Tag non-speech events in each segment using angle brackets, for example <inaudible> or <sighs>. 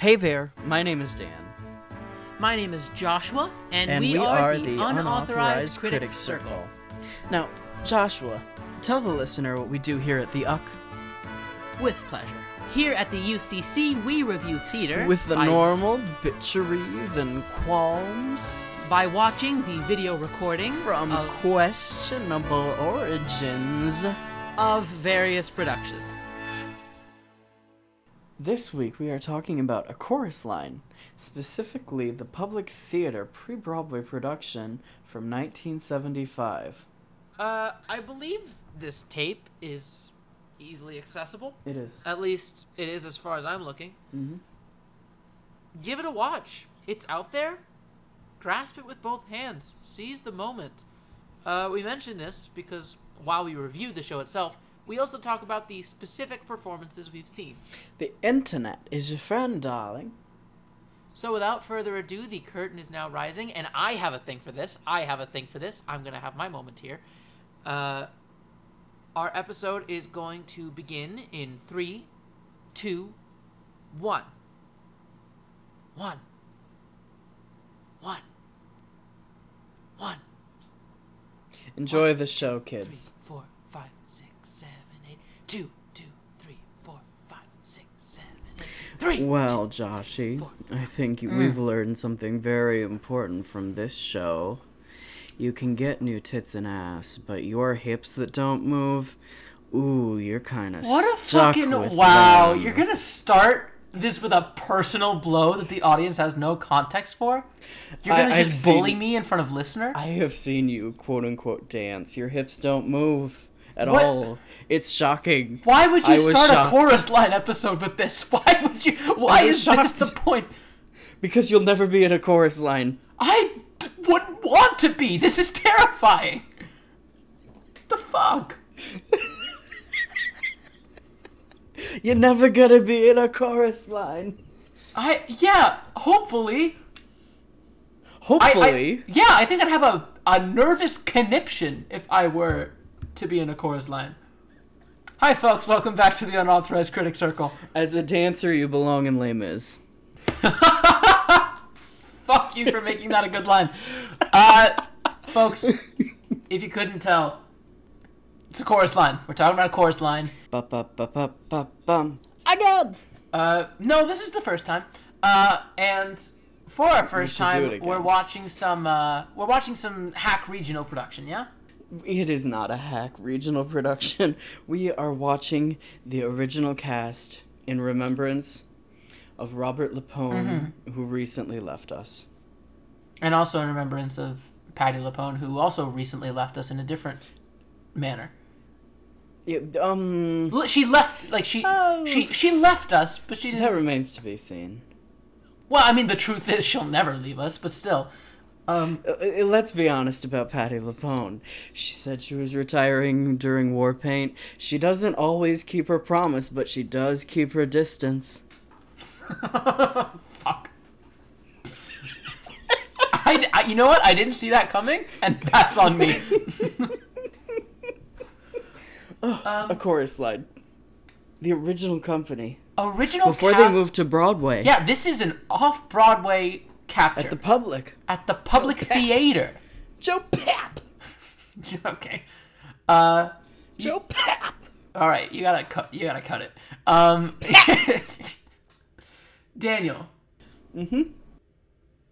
Hey there, my name is Dan. My name is Joshua, and, And we, we are, are the, the Unauthorized, Unauthorized Critics, Critics Circle. Circle. Now, Joshua, tell the listener what we do here at the UCK With pleasure. Here at the UCC, we review theater with the by, normal bitcheries and qualms by watching the video recordings from of, questionable origins. of various productions. This week we are talking about A Chorus Line, specifically the Public Theater pre Broadway production from 1975. Uh, I believe this tape is easily accessible. It is. At least it is as far as I'm looking. Mm-hmm. Give it a watch. It's out there. Grasp it with both hands. Seize the moment. Uh, we mention this because while we review the show itself, we also talk about the specific performances we've seen. The internet is your friend, darling. So without further ado, the curtain is now rising, and I have a thing for this. I have a thing for this. I'm gonna have my moment here. Uh, our episode is going to begin in three, two, one. One. One. One. Enjoy the show, kids. four, five, six, seven, eight. Two, two, three, four, five, six, seven, eight. Three. Well, Joshy, four, I think Mm. we've learned something very important from this show. You can get new tits and ass, but your hips that don't move, ooh, you're kind of What a stuck fucking wow! them. You're gonna start this with a personal blow that the audience has no context for. You're gonna I've just seen- bully me in front of listener. I have seen you quote unquote dance. Your hips don't move at What? all. It's shocking. Why would you I start shocked. a chorus line episode with this? <laughs> Why would you? Why is this the point? Because you'll never be in a chorus line. I d- wouldn't want to be. This is terrifying. The fuck? <laughs> You're never gonna be in a chorus line. I yeah. Hopefully. I, Hopefully. I yeah. I think I'd have a a nervous conniption if I were to be in a chorus line. Hi, folks. Welcome back to the Unauthorized Critic Circle. As a dancer, you belong in Les Mis. <laughs> Fuck you for making that a good line. Uh, folks, if you couldn't tell, it's a chorus line. We're talking about a chorus line. Ba ba ba ba ba bum. Again. Uh, no, this is the first time. Uh, and for our first should do time, it again. we're watching some. Uh, we're watching some hack regional production. Yeah. It is not a hack regional production. We are watching the original cast in remembrance of Robert LuPone, who recently left us. And also in remembrance of Patti LuPone, who also recently left us in a different manner. Yeah, um, She left, like she, Oh. she, she left us, but she didn't. that remains to be seen. Well, I mean, the truth is she'll never leave us, but still. Um, Uh, uh, let's be honest about Patti LuPone. She said she was retiring during war paint. She doesn't always keep her promise, but she does keep her distance. <laughs> fuck. I, I- you know what? I didn't see that coming, and that's on me. <laughs> a chorus line. The original company. Original Before cast. they moved to Broadway. Yeah, this is an off-Broadway capture At the public. at the Public Theater. Joe Papp! <laughs> okay. Uh, Joe Papp! all right, you gotta cut. You gotta cut it. Um, <laughs> Daniel. Mm-hmm.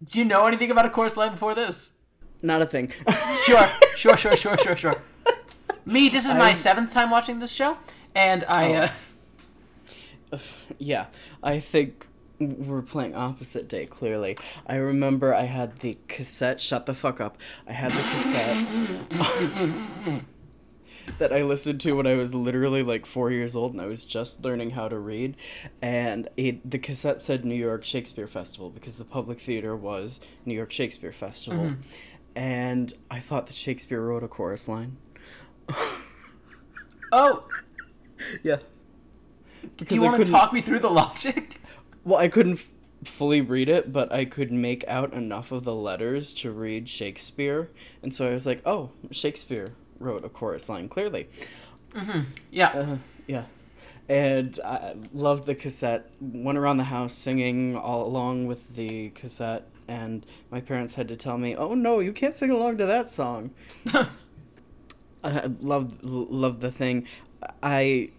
Do you know anything about a chorus line before this? Not a thing. <laughs> Sure, sure, sure, sure, sure, sure. Me, this is my I'm- seventh time watching this show, and I. Uh, <sighs> yeah, I think we're playing opposite day, clearly. I remember I had the cassette. Shut the fuck up. I had the cassette <laughs> that I listened to when I was literally like four years old and I was just learning how to read. And it, the cassette said New York Shakespeare Festival because the public theater was New York Shakespeare Festival. Mm-hmm. And I thought that Shakespeare wrote a chorus line. oh, <laughs> Yeah. do you want to talk me through the logic? Well, I couldn't f- fully read it, but I could make out enough of the letters to read Shakespeare, and so I was like, "Oh, Shakespeare wrote a chorus line clearly." Yeah. Uh, yeah, and I loved the cassette. Went around the house singing all along with the cassette, and my parents had to tell me, "Oh no, you can't sing along to that song." <laughs> I loved loved the thing. I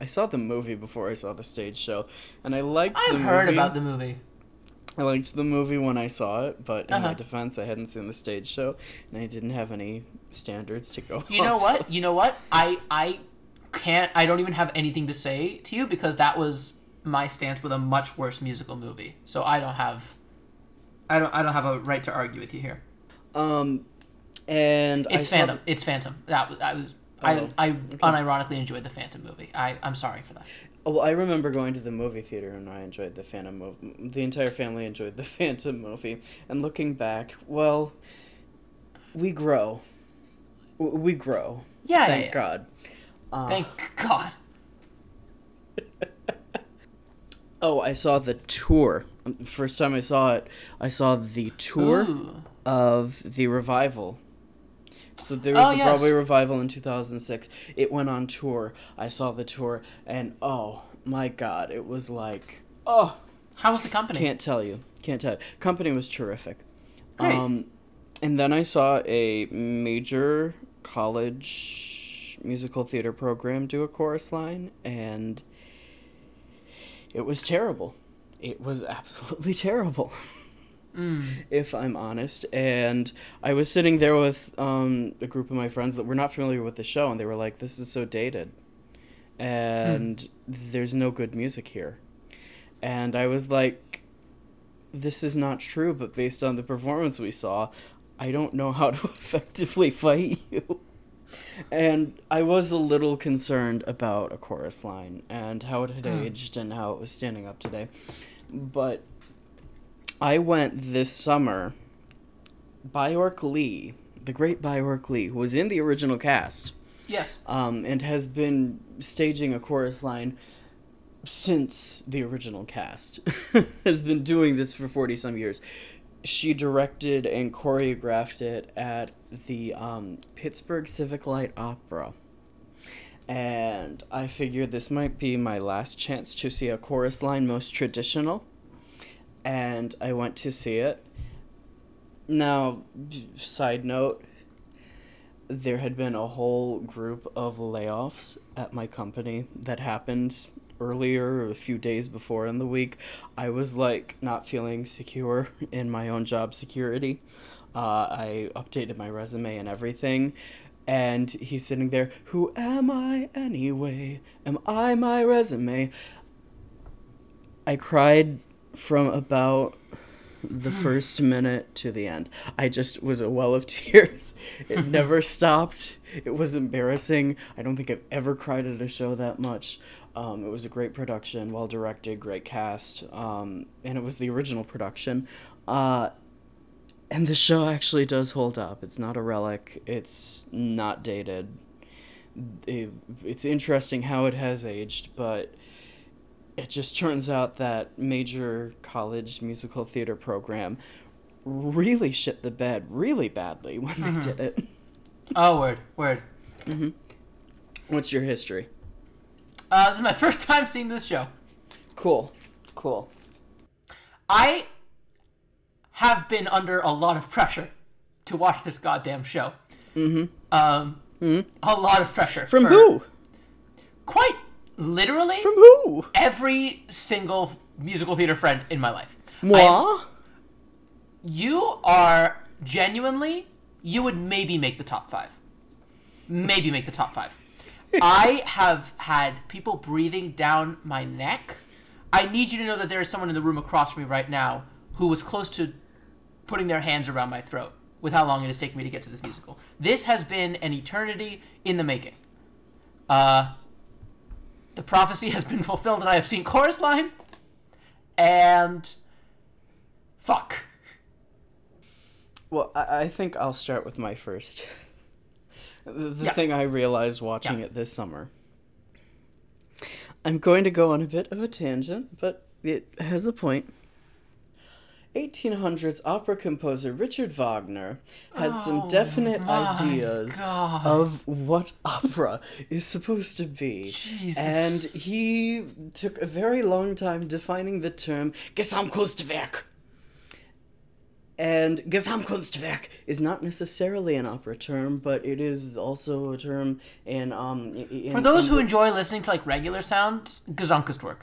I saw the movie before I saw the stage show, and I liked the I've heard movie. about the movie. I liked the movie when I saw it, but in Uh-huh. my defense, I hadn't seen the stage show, and I didn't have any standards to go. <laughs> You know what? of. You know what? I I can't. I don't even have anything to say to you because that was my stance with a much worse musical movie. So I don't have. I don't. I don't have a right to argue with you here. Um, and It's I Phantom. It's Phantom. That was. I was. Oh, I I unironically enjoyed the Phantom movie. I I'm sorry for that. The, well, I remember going to the movie theater, and I enjoyed the Phantom movie. The entire family enjoyed the <laughs> Phantom movie. And looking back, well, we grow. We grow. Yeah, yeah, Thank yeah. God. Uh, Thank God. <laughs> oh, I saw the tour. First time I saw it, I saw the tour. Ooh. of the revival. So there was Oh, the yes. Broadway revival in 2006. It went on tour. I saw the tour, and oh my god, it was like oh, How was the company? can't tell you, can't tell. You. Company was terrific. Great. Um, and then I saw a major college musical theater program do a chorus line, and it was terrible. It was <laughs> absolutely terrible Mm. if I'm honest. And I was sitting there with um, a group of my friends that were not familiar with the show, and they were like, "This is so dated, and there's no good music here." And I was like, "This is not true." But based on the performance we saw, I don't know how to <laughs> effectively fight you. And I was a little concerned about a chorus line and how it had Mm. aged and how it was standing up today. But I went this summer. Baayork Lee, the great Baayork Lee, who was in the original cast, Yes. um, and has been staging a chorus line since the original cast, <laughs> has been doing this for 40 some years. She directed and choreographed it at the um, Pittsburgh Civic Light Opera. And I figured this might be my last chance to see a chorus line most traditional. And I went to see it. Now, side note, there had been a whole group of layoffs at my company that happened earlier a few days before in the week. I was like not feeling secure in my own job security. Uh, i updated my resume and everything and he's sitting there who am i anyway? Am i my resume? I cried from about the first minute to the end. I just was a well of <laughs> tears. It <laughs> never stopped. It was embarrassing. I don't think I've ever cried at a show that much. Um, it was a great production, well directed, great cast, um, and it was the original production. Uh, and the show actually does hold up. It's not a relic. It's not dated. It, it's interesting how it has aged, but it just turns out that major college musical theater program really shit the bed really badly when they did it. Oh, word, word. What's your history? Uh, this is my first time seeing this show. Cool. Cool. I have been under a lot of pressure to watch this goddamn show. Mm-hmm. Um, Mm. a lot of pressure. From who? Quite literally From who? every single musical theater friend in my life. I am- you are genuinely, you would maybe make the top five. Maybe make the top five. <laughs> I have had people breathing down my neck. I need you to know that there is someone in the room across from me right now who was close to putting their hands around my throat with how long it has taken me to get to this musical. This has been an eternity in the making. Uh, the prophecy has been fulfilled, and I have seen chorus line. And fuck. Well, I, I think I'll start with my first. The, the Yeah. thing I realized watching Yeah. it this summer. I'm going to go on a bit of a tangent, but it has a point. 1800s opera composer Richard Wagner had some Oh definite ideas God. of what opera is supposed to be. Jesus. And he took a very long time defining the term Gesamtkunstwerk. And Gesamtkunstwerk is not necessarily an opera term, but it is also a term in um in, For those in who the- enjoy listening to like regular sounds, Gesamtkunstwerk.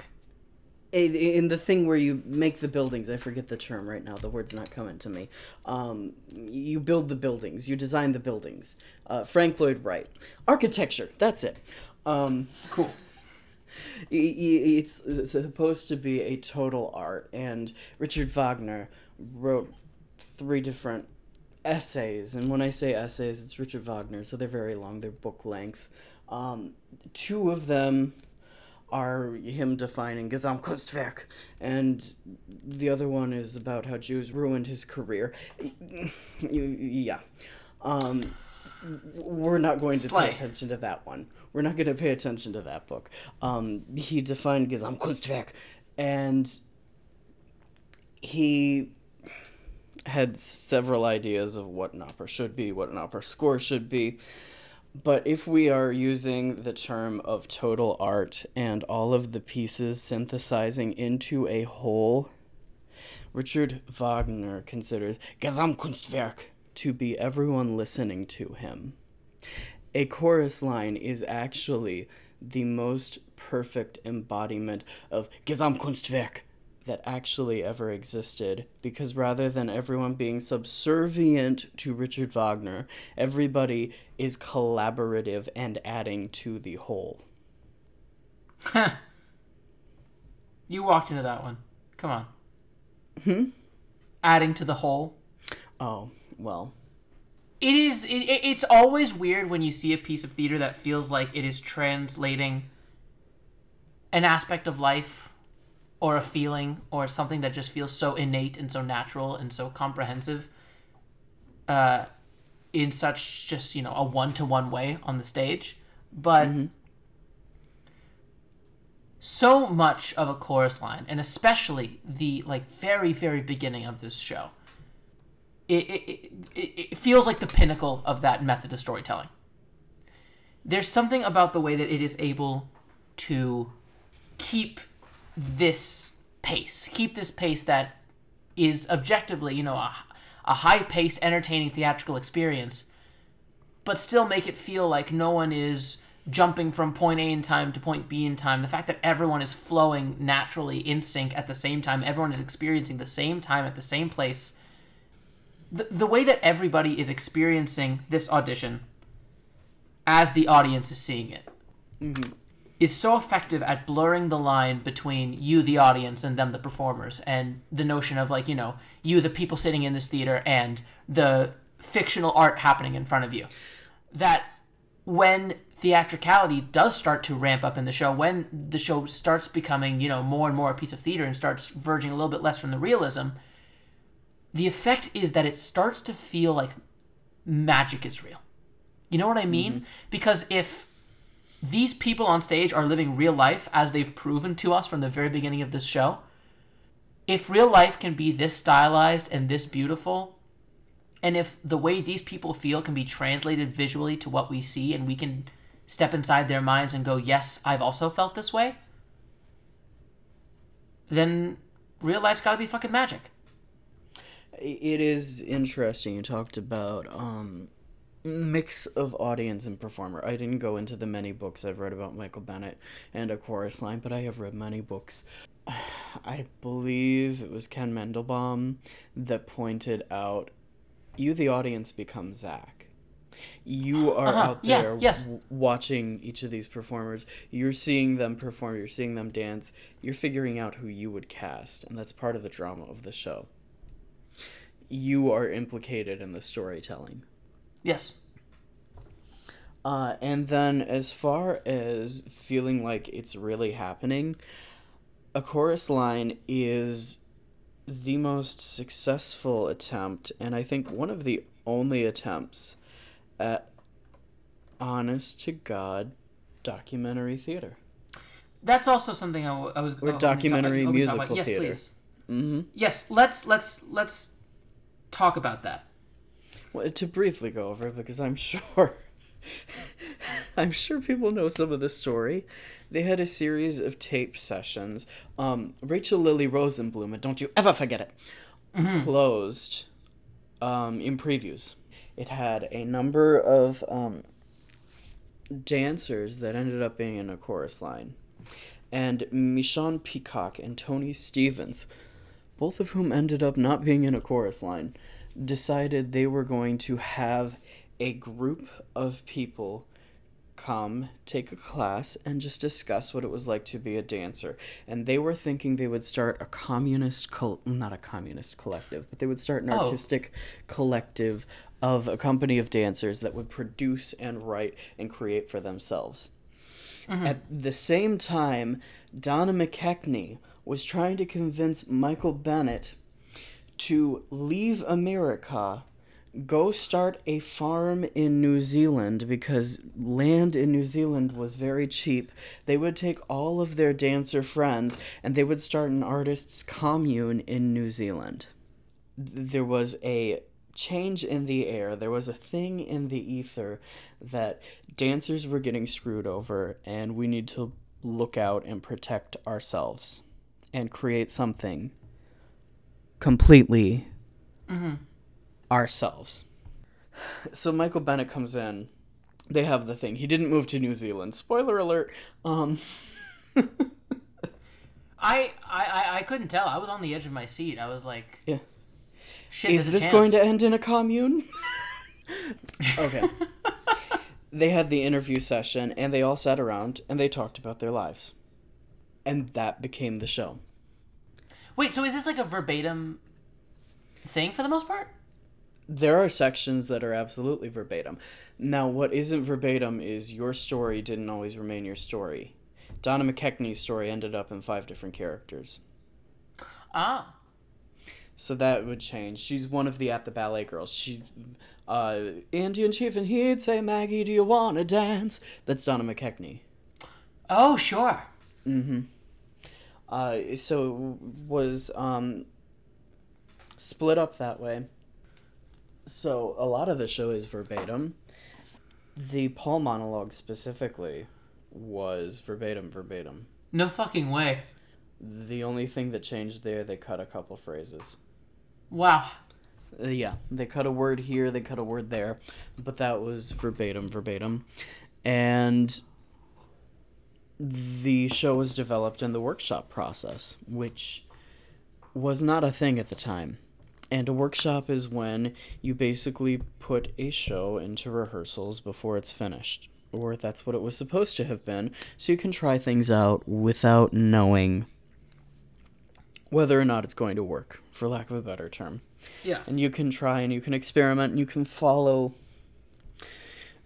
In in the thing where you make the buildings i forget the term right now the word's not coming to me. Um, you build the buildings you design the buildings. Uh, frank lloyd wright. Architecture that's it. Um, Cool. <laughs> it's supposed to be a total art and richard wagner wrote three different essays and when i say essays it's richard wagner so they're very long they're book length. Um, two of them are him defining Gesamtkunstwerk, and the other one is about how Jews ruined his career. <laughs> yeah. Um, we're not going to Slay. pay attention to that one. We're not going to pay attention to that book. Um, he defined Gesamtkunstwerk, and he had several ideas of what an opera should be, what an opera score should be. But if we are using the term of total art and all of the pieces synthesizing into a whole, Richard Wagner considers Gesamtkunstwerk to be everyone listening to him. A chorus line is actually the most perfect embodiment of Gesamtkunstwerk that actually ever existed because rather than everyone being subservient to Richard Wagner, everybody is collaborative and adding to the whole. You walked into that one. Come on. Hmm? Adding to the whole. Oh, well. It is. It, it- it's always weird when you see a piece of theater that feels like it is translating an aspect of life or a feeling or something that just feels so innate and so natural and so comprehensive uh, in such just you know a one-to-one way on the stage. But so much of a chorus line and especially the like very very beginning of this show it, it, it it feels like the pinnacle of that method of storytelling. There's something about the way that it is able to keep this pace keep this pace that is objectively you know a, a high-paced entertaining theatrical experience but still make it feel like no one is jumping from point A in time to point B in time. The fact that everyone is flowing naturally in sync at the same time, everyone is experiencing the same time at the same place. The, the way that everybody is experiencing this audition as the audience is seeing it mm-hmm. Is so effective at blurring the line between you, the audience, and them, the performers, and the notion of like, you know, you, the people sitting in this theater, and the fictional art happening in front of you. That when theatricality does start to ramp up in the show, when the show starts becoming, you know, more and more a piece of theater and starts verging a little bit less from the realism, the effect is that it starts to feel like magic is real. You know what I mean? Mm-hmm. Because if these people on stage are living real life as they've proven to us from the very beginning of this show, if real life can be this stylized and this beautiful, and if the way these people feel can be translated visually to what we see and we can step inside their minds and go, yes, I've also felt this way, then real life's got to be fucking magic. It is interesting. You talked about um, mix of audience and performer. I didn't go into the many books I've read about Michael Bennett and a chorus line, but I have read many books. <sighs> I believe it was Ken Mandelbaum that pointed out you, the audience, become Zach. You are Uh-huh. out Yeah, there yes. w- watching each of these performers. You're seeing them perform, you're seeing them dance, you're figuring out who you would cast, and that's part of the drama of the show. You are implicated in the storytelling. Yes. Uh, and then, as far as feeling like it's really happening, a chorus line is the most successful attempt, and I think one of the only attempts at honest to God documentary theater. That's also something I, w- I was. Or hoping to talk- documentary hoping to talk musical. Yes, theater. please. Mm-hmm. Yes, let's let's let's talk about that. Well, to briefly go over it, because I'm sure, <laughs> I'm sure people know some of the story. They had a series of tape sessions. Um, Rachael Lily Rosenbloom, and don't you ever forget it, closed um, in previews. It had a number of um, dancers that ended up being in a chorus line. And Michon Peacock and Tony Stevens, both of whom ended up not being in a chorus line, decided they were going to have a group of people come take a class and just discuss what it was like to be a dancer. And they were thinking they would start a communist cult not a communist collective but they would start an Oh. artistic collective of a company of dancers that would produce and write and create for themselves. Mm-hmm. At the same time donna mckechnie was trying to convince michael bennett to leave America, go start a farm in New Zealand because land in New Zealand was very cheap. They would take all of their dancer friends and they would start an artists' commune in New Zealand. There was a change in the air. There was a thing in the ether that dancers were getting screwed over and we need to look out and protect ourselves and create something completely ourselves. So Michael Bennett comes in. They have the thing. He didn't move to New Zealand. Spoiler alert. Um <laughs> I, I I couldn't tell. I was on the edge of my seat. I was like, Yeah. shit. is this going to end in a commune? <laughs> okay. they had the interview session and they all sat around and they talked about their lives. And that became the show. Wait, so is this like a verbatim thing for the most part? There are sections that are absolutely verbatim. Now, what isn't verbatim is your story didn't always remain your story. Donna McKechnie's story ended up in five different characters. Ah, So that would change. She's one of the at the ballet girls. She, uh, Indian chief, and he'd say, Maggie, do you want to dance? That's Donna McKechnie. oh sure. Uh, so it was um, split up that way. So a lot of the show is verbatim. The Paul monologue specifically was verbatim, verbatim. No fucking way. The only thing that changed there, they cut a couple phrases. Wow. Uh, yeah, they cut a word here, they cut a word there, but that was verbatim, verbatim. And the show was developed in the workshop process, which was not a thing at the time. And a workshop is when you basically put a show into rehearsals before it's finished. Or that's what it was supposed to have been, so you can try things out without knowing whether or not it's going to work, for lack of a better term Yeah. and you can try and you can experiment and you can follow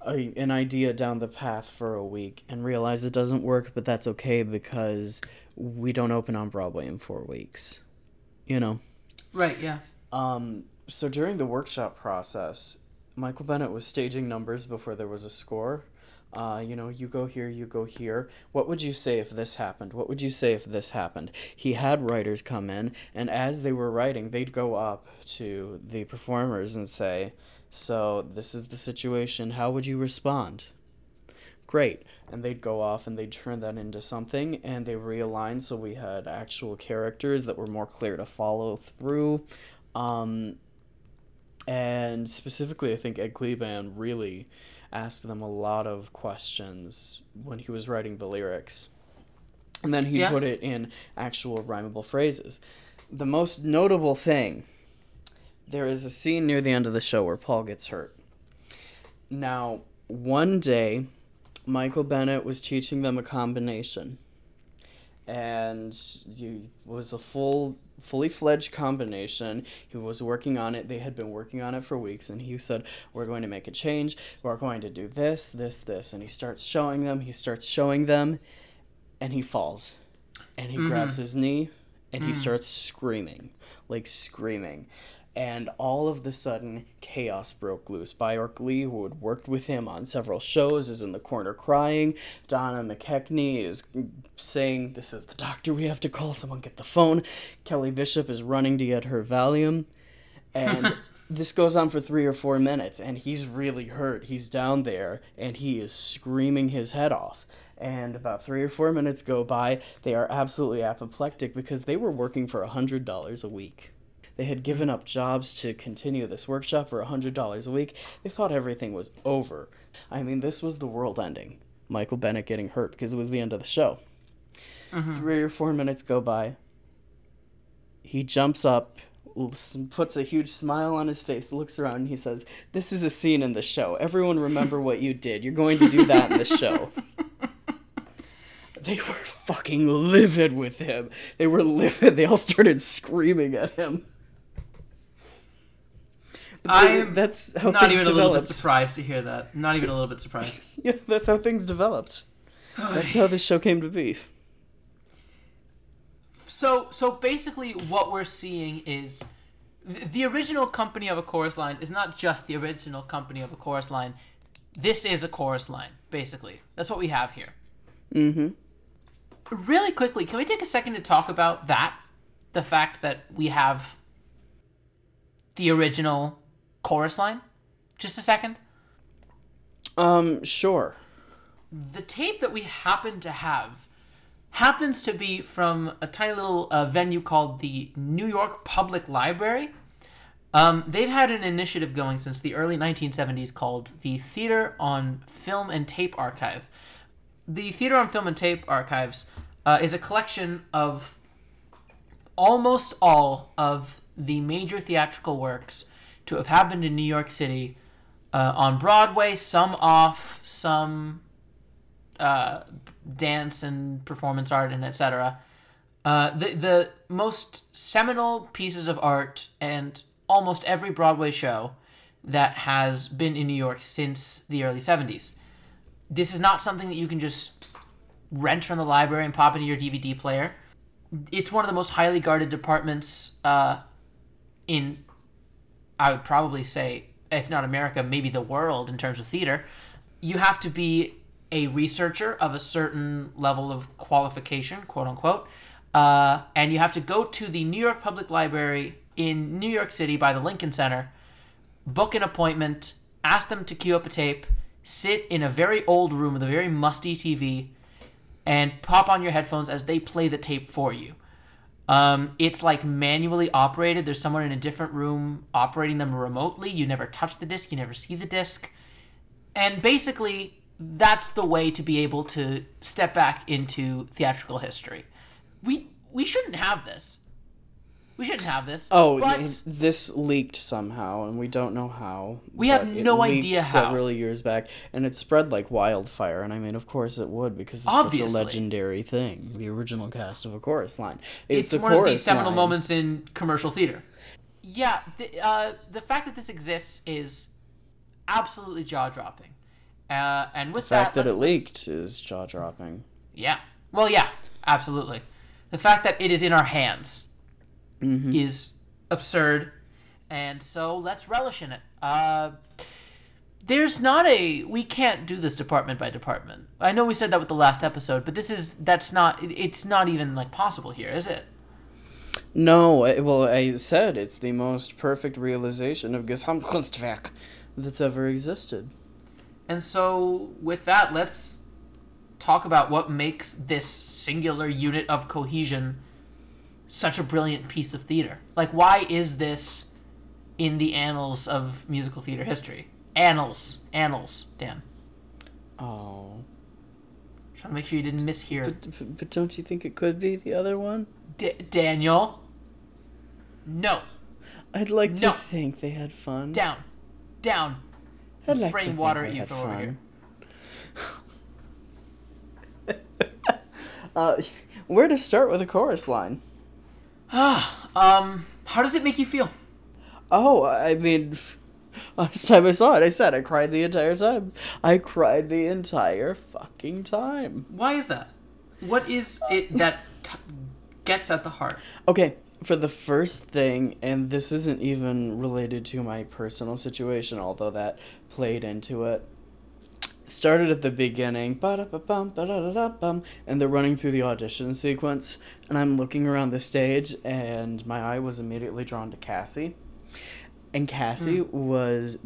a, an idea down the path for a week and realize it doesn't work but that's okay because we don't open on broadway in four weeks you know Right. Yeah. um, so during the workshop process michael bennett was staging numbers before there was a score uh, you know, you go here, you go here. What would you say if this happened? What would you say if this happened? He had writers come in, and as they were writing, they'd go up to the performers and say, So, this is the situation. How would you respond? Great. And they'd go off and they'd turn that into something, and they realigned so we had actual characters that were more clear to follow through. Um, and specifically, I think Ed Kleban really asked them a lot of questions when he was writing the lyrics. And then he Yeah. put it in actual rhymable phrases. The most notable thing there is a scene near the end of the show where Paul gets hurt. Now, one day, Michael Bennett was teaching them a combination. And it was a full, fully fledged combination. He was working on it. They had been working on it for weeks. And he said, We're going to make a change. We're going to do this, this, this. And he starts showing them. He starts showing them. And he falls. And he mm-hmm. grabs his knee and he mm. starts screaming. Like screaming. And all of the sudden chaos broke loose. Baayork Lee, who had worked with him on several shows, is in the corner crying. Donna McKechnie is saying, This is the doctor we have to call, someone get the phone. Kelly Bishop is running to get her Valium. And <laughs> this goes on for three or four minutes, and he's really hurt. He's down there, and he is screaming his head off. And about three or four minutes go by. They are absolutely apoplectic because they were working for a $100 a week. They had given up jobs to continue this workshop for a $100 a week. They thought everything was over. I mean, this was the world ending. Michael Bennett getting hurt because it was the end of the show. Mm-hmm. Three or four minutes go by. He jumps up, puts a huge smile on his face, looks around, and he says, This is a scene in the show. Everyone remember what you did. You're going to do that in the show. <laughs> They were fucking livid with him. They were livid. They all started screaming at him. They- I'm that's how Not even a little bit surprised to hear that. Not even a little bit surprised. <laughs> Yeah, that's how things developed. That's how this show came to be. So so basically, what we're seeing is th- the original company of a chorus line is not just the original company of a chorus line. This is a chorus line, basically. That's what we have here. Mm-hmm. Really quickly, can we take a second to talk about that? The fact that we have the original chorus line? Just a second. Um, sure. the tape that we happen to have happens to be from a tiny little uh, venue called the New York Public Library. Um, they've had an initiative going since the early 1970s called the Theater on Film and Tape Archive. The Theater on Film and Tape Archives uh, is a collection of almost all of the major theatrical works to have happened in New York City uh, on Broadway, some off, some uh, dance and performance art and etc. Uh, the the most seminal pieces of art and almost every Broadway show that has been in New York since the early 70s. This is not something that you can just rent from the library and pop into your DVD player. It's one of the most highly guarded departments uh, in, I would probably say, if not America, maybe the world in terms of theater. You have to be a researcher of a certain level of qualification, quote unquote, uh, and you have to go to the New York Public Library in New York City by the Lincoln Center, book an appointment, ask them to queue up a tape, sit in a very old room with a very musty TV, and pop on your headphones as they play the tape for you. Um, it's like manually operated. There's someone in a different room operating them remotely. You never touch the disc, you never see the disc. And basically, that's the way to be able to step back into theatrical history. We we shouldn't have this. We shouldn't have this. Oh, but this leaked somehow, and we don't know how. We have no idea how. Several years back, and it spread like wildfire. And I mean, of course, it would because it's Obviously. such a legendary thing. The original cast of a chorus line. it's, a one of these seminal line. moments in commercial theater. Yeah, the, uh, the fact that this exists is absolutely jaw dropping. Uh, and with The fact that, that it leaked is jaw dropping. Yeah. Well, yeah, absolutely. The fact that it is in our hands Mm-hmm. is absurd, and so let's relish in it. Uh, there's not a we can't do this department by department. I know we said that with the last episode, but this is that's not it's not even like possible here, is it? No, well, I said it's the most perfect realization of Gesamtkunstwerk that's ever existed. And so, with that, let's talk about what makes this singular unit of cohesion such a brilliant piece of theater. Like, why is this in the annals of musical theater history? Annals. Annals, Dan. Oh, Trying to make sure you didn't mishear. but, but don't you think it could be the other one? D- Daniel. No. I'd like No. to think they had fun. Down. Down. I'd like spraying water at you from over here. <laughs> Uh, where to start with a chorus line? Um, how does it make you feel? Oh, I mean, <laughs> last time I saw it, I said I cried the entire time. I cried the entire fucking time. Why is that? What is it that t- gets at the heart? Okay, for the first thing, and this isn't even related to my personal situation, although that played into it. Started at the beginning, and they're running through the audition sequence, and I'm looking around the stage, and my eye was immediately drawn to Cassie. And Cassie hmm. was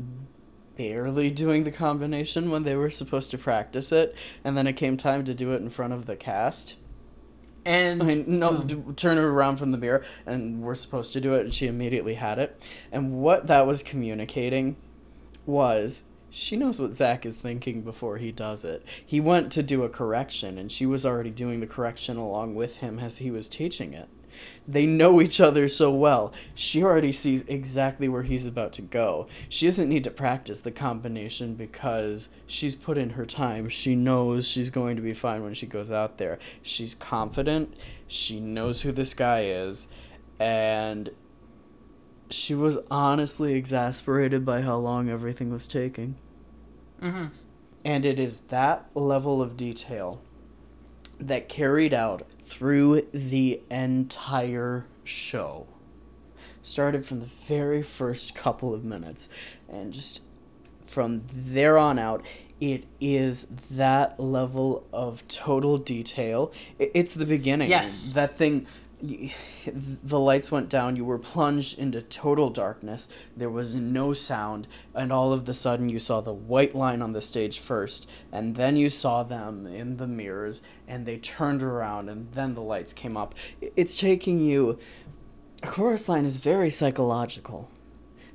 barely doing the combination when they were supposed to practice it, and then it came time to do it in front of the cast. And I mean, no, hmm. Boom. turn her around from the mirror, and we're supposed to do it, and she immediately had it. And what that was communicating was she knows what Zach is thinking before he does it. He went to do a correction, and she was already doing the correction along with him as he was teaching it. They know each other so well. She already sees exactly where he's about to go. She doesn't need to practice the combination because she's put in her time. She knows she's going to be fine when she goes out there. She's confident. She knows who this guy is. And she was honestly exasperated by how long everything was taking. hmm And it is that level of detail that carried out through the entire show. Started from the very first couple of minutes. And just from there on out, it is that level of total detail. It's the beginning. Yes. That thing. <sighs> The lights went down. You were plunged into total darkness. There was no sound, and all of the sudden, you saw the white line on the stage first, and then you saw them in the mirrors, and they turned around, and then the lights came up. It's taking you. A chorus line is very psychological.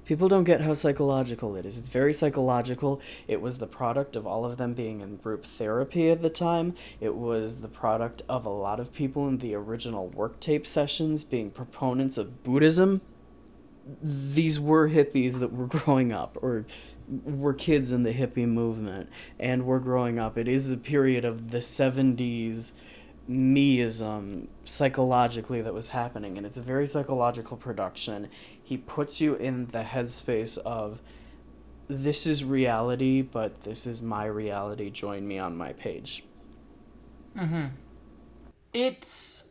People don't get how psychological it is. It's very psychological. It was the product of all of them being in group therapy at the time. It was the product of a lot of people in the original work tape sessions being proponents of Buddhism. These were hippies that were <laughs> growing up, or were kids in the hippie movement, and were growing up. It is a period of the 70s meism psychologically that was happening and it's a very psychological production he puts you in the headspace of this is reality but this is my reality join me on my page Mm-hmm. It's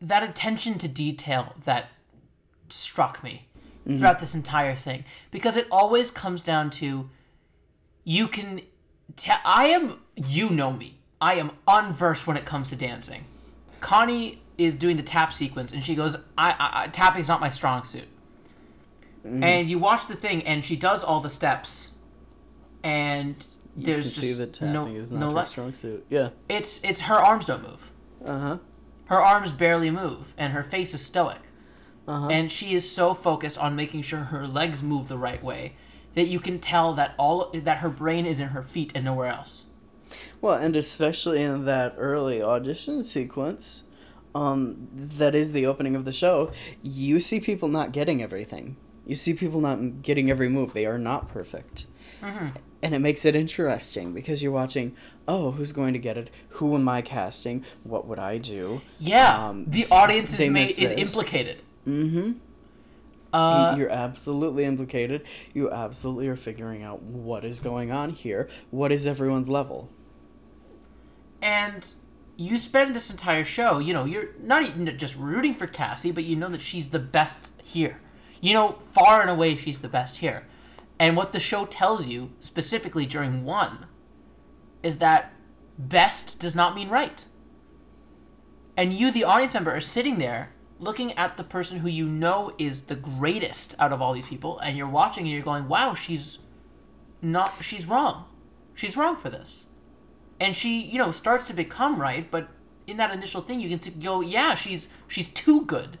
that attention to detail that struck me throughout this entire thing because it always comes down to you can tell I am you know me. I am unversed when it comes to dancing. Connie is doing the tap sequence and she goes, I, I, I tapping's not my strong suit. And you watch the thing and she does all the steps and you there's just no no le- strong suit yeah it's it's her arms don't move. uh-huh Her arms barely move, and her face is stoic. Uh-huh. And she is so focused on making sure her legs move the right way that you can tell that all that her brain is in her feet and nowhere else. Well, and especially in that early audition sequence, um, that is the opening of the show, you see people not getting everything. You see people not getting every move. They are not perfect. And it makes it interesting because you're watching, oh, who's going to get it? Who am I casting? What would I do? Yeah, Um, the audience is made is implicated. Mm-hmm. Uh, you're absolutely implicated. You absolutely are figuring out what is going on here. What is everyone's level? and you spend this entire show, you know, you're not even just rooting for Cassie, but you know that she's the best here. You know, far and away, she's the best here. And what the show tells you, specifically during one, is that best does not mean right. And you, the audience member, are sitting there looking at the person who you know is the greatest out of all these people, and you're watching and you're going, wow, she's not, she's wrong. She's wrong for this and she you know starts to become right but in that initial thing you can t- go yeah she's she's too good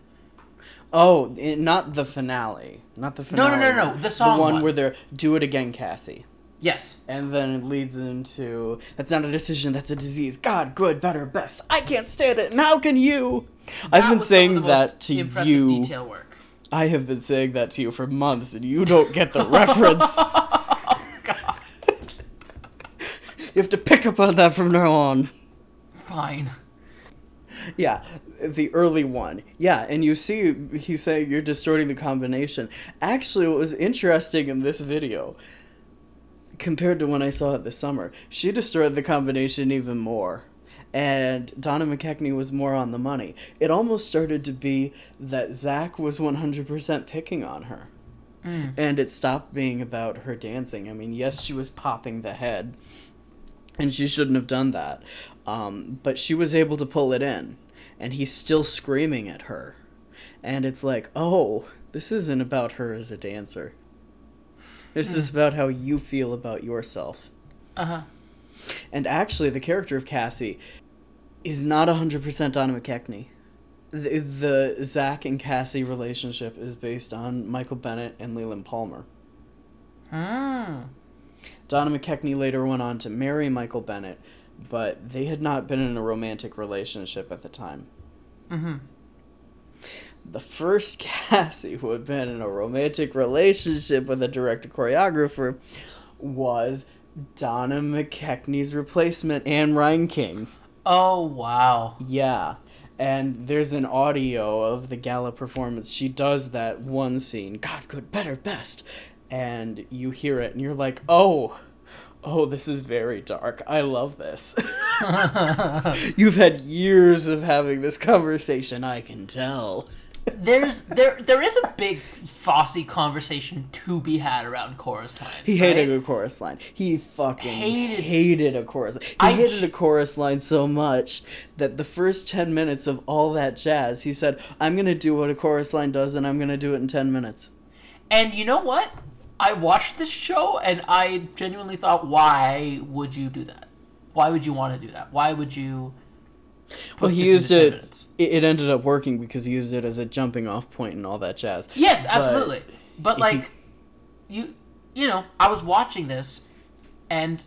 Oh, it, not the finale. Not the No, finale. no, no, no, no. the song The one, one. where they're do it again, Cassie. yes And then it leads into that's not a decision, that's a disease. God, good, better, best. I can't stand it, and how can you? I've That been was some of saying the that most to impressive you. detail work I have been saying that to you for months, and you don't get the reference. God, <laughs> <laughs> You have to pick up on that from now on. fine Yeah, the early one. Yeah, and you see he's saying you're distorting the combination. Actually, what was interesting in this video compared to when I saw it this summer, she distorted the combination even more. and Donna McKechnie was more on the money. It almost started to be that Zach was 100% picking on her. Mm. And it stopped being about her dancing. I mean, yes, she was popping the head, and she shouldn't have done that. Um, but she was able to pull it in, and he's still screaming at her. And it's like, oh, this isn't about her as a dancer. This is about how you feel about yourself. Uh huh. And actually, the character of Cassie is not 100% Donna McKechnie. The, the Zach and Cassie relationship is based on Michael Bennett and Leland Palmer. Hmm. Donna McKechnie later went on to marry Michael Bennett, but they had not been in a romantic relationship at the time. Mm-hmm. The first <laughs> Cassie who had been in a romantic relationship with a director choreographer was Donna McKechnie's replacement, Ann Reinking. Oh wow. Yeah. And there's an audio of the gala performance. She does that one scene, God, good, better, best. And you hear it and you're like, oh, oh, this is very dark. I love this. <laughs> You've had years of having this conversation, I can tell. There's there there is a big Fosse conversation to be had around chorus line. He hated right? a chorus line. He fucking Hated- hated, a chorus. He I hated j- a chorus line so much that the first 10 minutes of all that jazz, he said, I'm going to do what a chorus line does and I'm going to do it in 10 minutes. And you know what? I watched this show and I genuinely thought, why would you do that? Why would you want to do that? Why would you? Well, he used into 10 it, it. Ended up working because he used it as a jumping off point and all that jazz. Yes, absolutely. But he- like, you, you know, I was watching this, and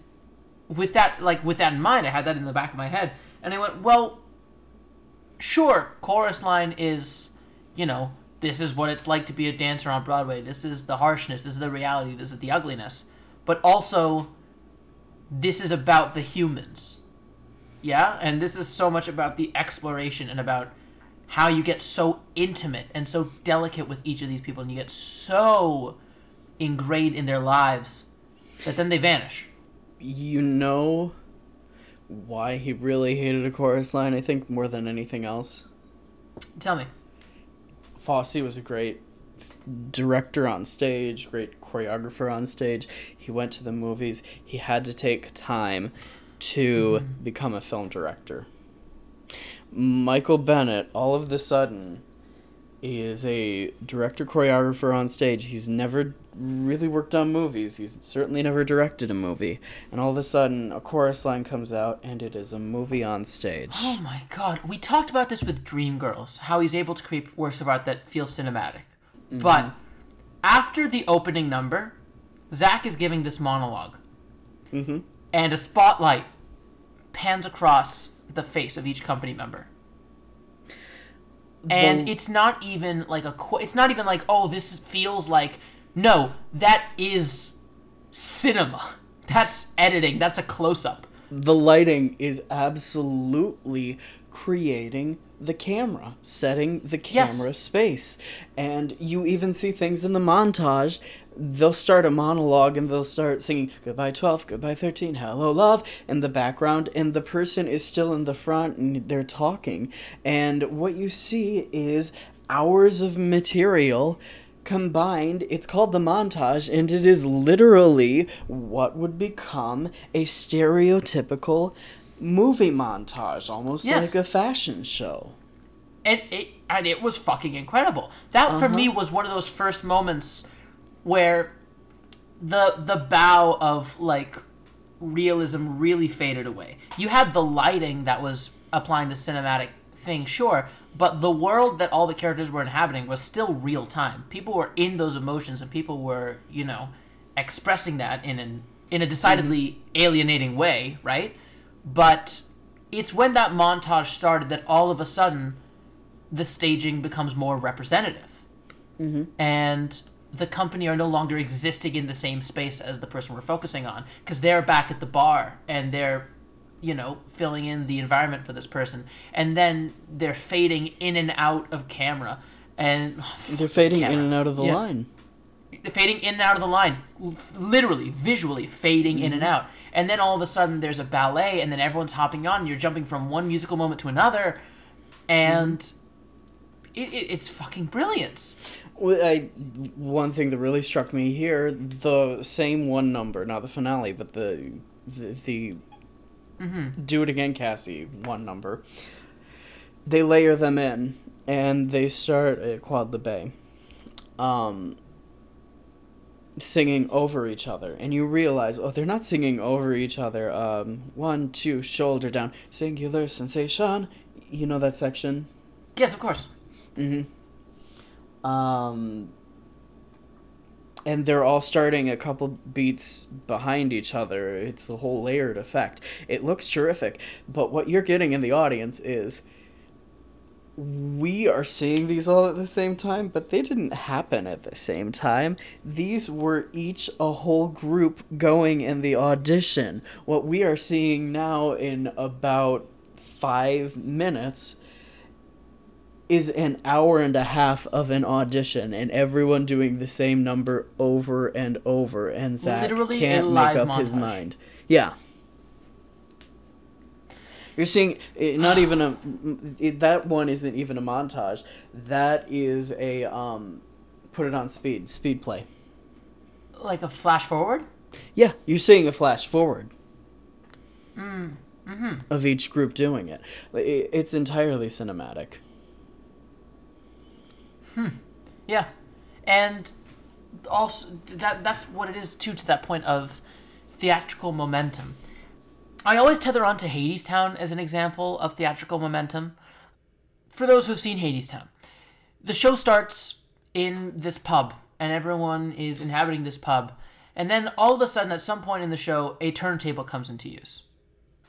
with that, like, with that in mind, I had that in the back of my head, and I went, well, sure, chorus line is, you know, this is what it's like to be a dancer on Broadway. This is the harshness. This is the reality. This is the ugliness. But also, this is about the humans. Yeah? And this is so much about the exploration and about how you get so intimate and so delicate with each of these people and you get so ingrained in their lives that then they vanish. You know why he really hated a chorus line, I think, more than anything else? Tell me. Fosse was a great director on stage, great choreographer on stage. He went to the movies. He had to take time to mm-hmm. become a film director. Michael Bennett, all of the sudden, is a director choreographer on stage. He's never really worked on movies. He's certainly never directed a movie. And all of a sudden, a chorus line comes out, and it is a movie on stage. Oh my god. We talked about this with Dreamgirls, how he's able to create works of art that feel cinematic. But after the opening number, Zach is giving this monologue. Mm-hmm. And a spotlight pans across the face of each company member. And The- it's not even like a qu- it's not even like oh this feels like no that is cinema that's editing that's a close up the lighting is absolutely creating the camera, setting the Yes. camera space. And you even see things in the montage. They'll start a monologue and they'll start singing goodbye 12, goodbye 13, hello love in the background, and the person is still in the front and they're talking. And what you see is hours of material combined it's called the montage and it is literally what would become a stereotypical movie montage almost Yes. like a fashion show and it and it was fucking incredible. That for me uh-huh. was one of those first moments where the the bow of like realism really faded away. You had the lighting that was applying the cinematic thing, sure, but the world that all the characters were inhabiting was still real time. People were in those emotions and people were, you know, expressing that in an in a decidedly alienating way, right? But it's when that montage started that all of a sudden the staging becomes more representative. Mm-hmm. And the company are no longer existing in the same space as the person we're focusing on because they're back at the bar and they're, you know, filling in the environment for this person. And then they're fading in and out of camera. And <sighs> they're fading in and out of the Yeah. line fading in and out of the line, l- literally, visually fading in and mm-hmm. out. And then all of a sudden there's a ballet, and then everyone's hopping on, and you're jumping from one musical moment to another, and mm-hmm. it, it, it's fucking brilliance. Well, I, one thing that really struck me here, the same one number, not the finale, but the the, the do it again, Cassie one number. They layer them in, and they start at Quad the Bay, um, singing over each other, and you realize, oh, they're not singing over each other. Um, one, two, shoulder down, singular sensation. You know that section. Yes, of course. Mhm. Um, and they're all starting a couple beats behind each other. It's a whole layered effect. It looks terrific, but what you're getting in the audience is we are seeing these all at the same time, but they didn't happen at the same time. These were each a whole group going in the audition. What we are seeing now in about five minutes is an hour and a half of an audition and everyone doing the same number over and over and Zach Literally can't live make up his mind. Yeah. You're seeing eh, not <sighs> even a it, that one isn't even a montage. That is a um put it on speed, speed play. Like a flash forward. Yeah, you're seeing a flash forward. Mm. Mhm. Of each group doing it. It's entirely cinematic. Hmm. Yeah, and also that that's what it is too. To that point of theatrical momentum, I always tether on to Hadestown as an example of theatrical momentum. For those who've seen Hadestown, the show starts in this pub, and everyone is inhabiting this pub, and then all of a sudden, at some point in the show, a turntable comes into use.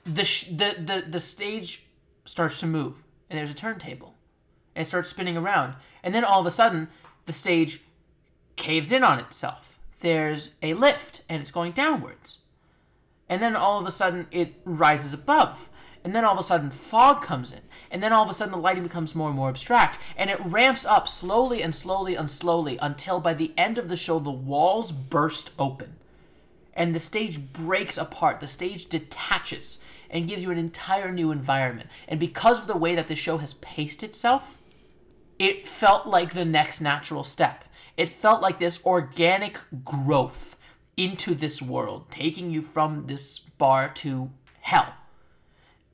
The sh- the the the stage starts to move, and there's a turntable and starts spinning around. And then all of a sudden, the stage caves in on itself. There's a lift, and it's going downwards. And then all of a sudden, it rises above. And then all of a sudden, fog comes in. And then all of a sudden, the lighting becomes more and more abstract. And it ramps up slowly and slowly and slowly until by the end of the show, the walls burst open and the stage breaks apart. The stage detaches and gives you an entire new environment. And because of the way that the show has paced itself, it felt like the next natural step. It felt like this organic growth into this world, taking you from this bar to hell.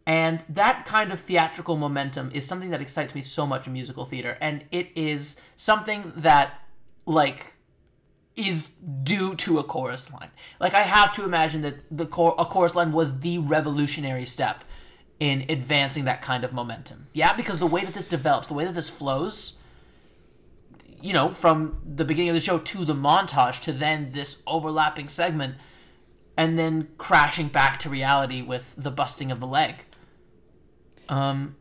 And that kind of theatrical momentum is something that excites me so much in musical theater. And it is something that, like, is due to a chorus line. Like I have to imagine that the chor- a chorus line was the revolutionary step in advancing that kind of momentum. Yeah, because the way that this develops, the way that this flows, you know, from the beginning of the show to the montage to then this overlapping segment and then crashing back to reality with the busting of the leg. Um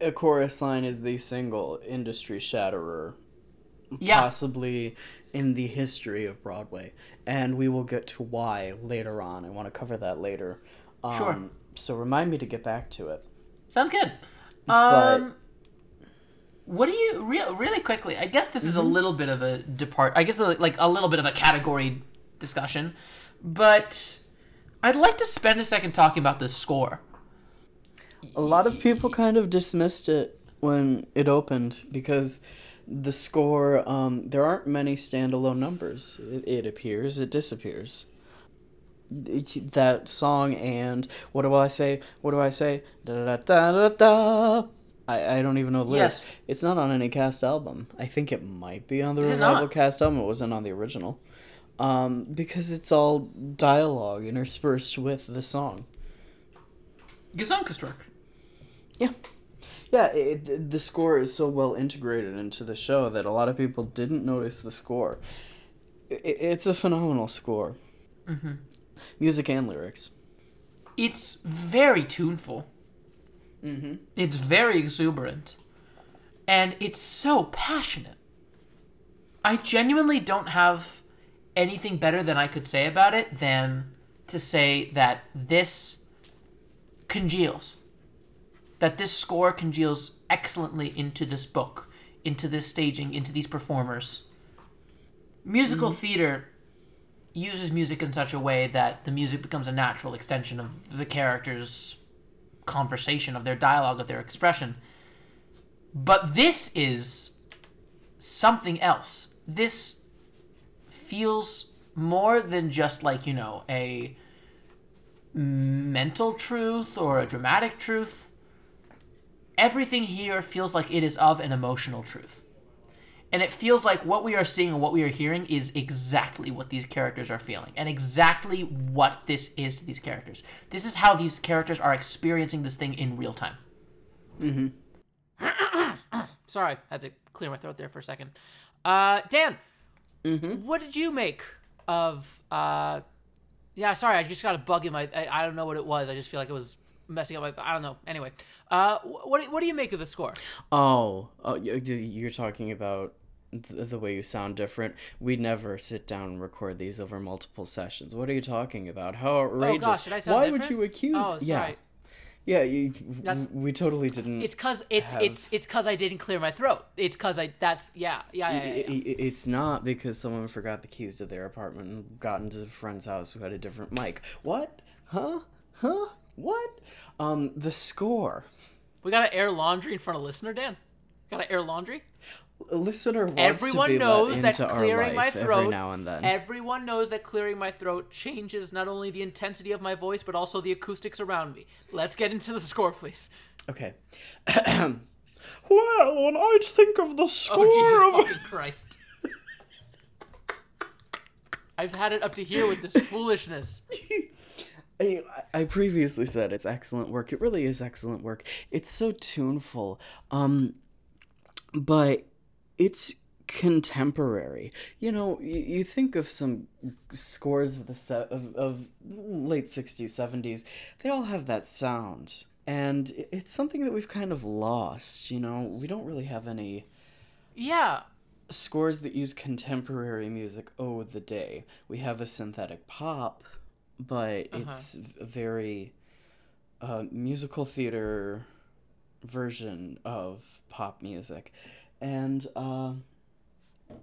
A chorus line is the single industry shatterer yeah. possibly in the history of Broadway, and we will get to why later on. I want to cover that later. Um, Sure. So remind me to get back to it. Sounds good. But- Um, what do you real really quickly? I guess this is a little bit of a depart. I guess like a little bit of a category discussion, but I'd like to spend a second talking about the score. A lot of people kind of dismissed it when it opened because the score. Um, there aren't many standalone numbers. It, it appears. It disappears. It- that song and what do I say? What do I say? Da da da da da. I, I don't even know the lyrics. Yes. It's not on any cast album. I think it might be on the Is revival cast album. It wasn't on the original. Um, because it's all dialogue interspersed with the song. Gesamtkunstwerk. Yeah. Yeah, it, the- the score is so well integrated into the show that a lot of people didn't notice the score. I it's a phenomenal score. Mm-hmm. Music and lyrics. It's very tuneful. Mm-hmm. It's very exuberant, and it's so passionate. I genuinely don't have anything better than I could say about it than to say that this congeals. That this score congeals excellently into this book, into this staging, into these performers. musical theater uses music in such a way that the music becomes a natural extension of the character's conversation, of their dialogue, of their expression. But this is something else. This feels more than just like, you know, a mental truth or a dramatic truth. Everything here feels like it is of an emotional truth. And it feels like what we are seeing and what we are hearing is exactly what these characters are feeling and exactly what this is to these characters. This is how these characters are experiencing this thing in real time. Mhm. <coughs> Sorry, I had to clear my throat there for a second. Uh, Dan, Mm-hmm. what did you make of? Uh, yeah, sorry, I just got a bug in my. I, I don't know what it was. I just feel like it was messing up my. I don't know. Anyway, uh, what do- what do you make of the score? Oh, oh, y- y- you're talking about th- the way you sound different. We never sit down and record these over multiple sessions. What are you talking about? How outrageous! Oh gosh, did I sound Why different? would you accuse? Oh, sorry. Yeah, yeah. You, That's- we totally didn't. It's cause it's Have- it's it's cause I didn't clear my throat. It's cause I that's yeah yeah yeah. yeah, yeah. I- it's not because someone forgot the keys to their apartment and got into a friend's house who had a different mic. What? Huh? Huh? What? Um, the score. We gotta air laundry in front of listener, Dan. Gotta air laundry. A listener wants Everyone to be knows that clearing my throat. every now and then. Everyone knows that clearing my throat changes not only the intensity of my voice but also the acoustics around me. Let's get into the score, please. Okay. <clears throat> well, when I think of the score Oh of Jesus fucking Christ! I've had it up to here with this <laughs> foolishness. I, I previously said it's excellent work. It really is excellent work. It's so tuneful. Um, but it's contemporary. You know, you, you think of some scores of the se- of, of late 60s, 70s. They all have that sound. And it's something that we've kind of lost, you know. We don't really have any Yeah, scores that use contemporary music oh the day we have a synthetic pop but it's a very uh, musical theater version of pop music and uh,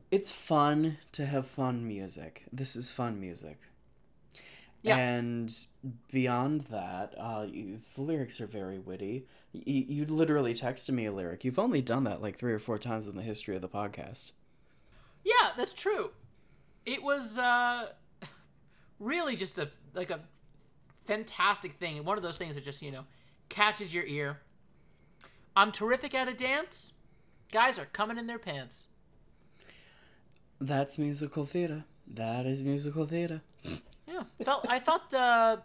it's fun to have fun music this is fun music Yeah. and beyond that uh, you, the lyrics are very witty you, you literally texted me a lyric you've only done that like three or four times in the history of the podcast yeah, that's true. It was uh, really just a like a fantastic thing. One of those things that just you know catches your ear. I'm terrific at a dance. Guys are coming in their pants. That's musical theater. That is musical theater. Yeah, felt I thought uh,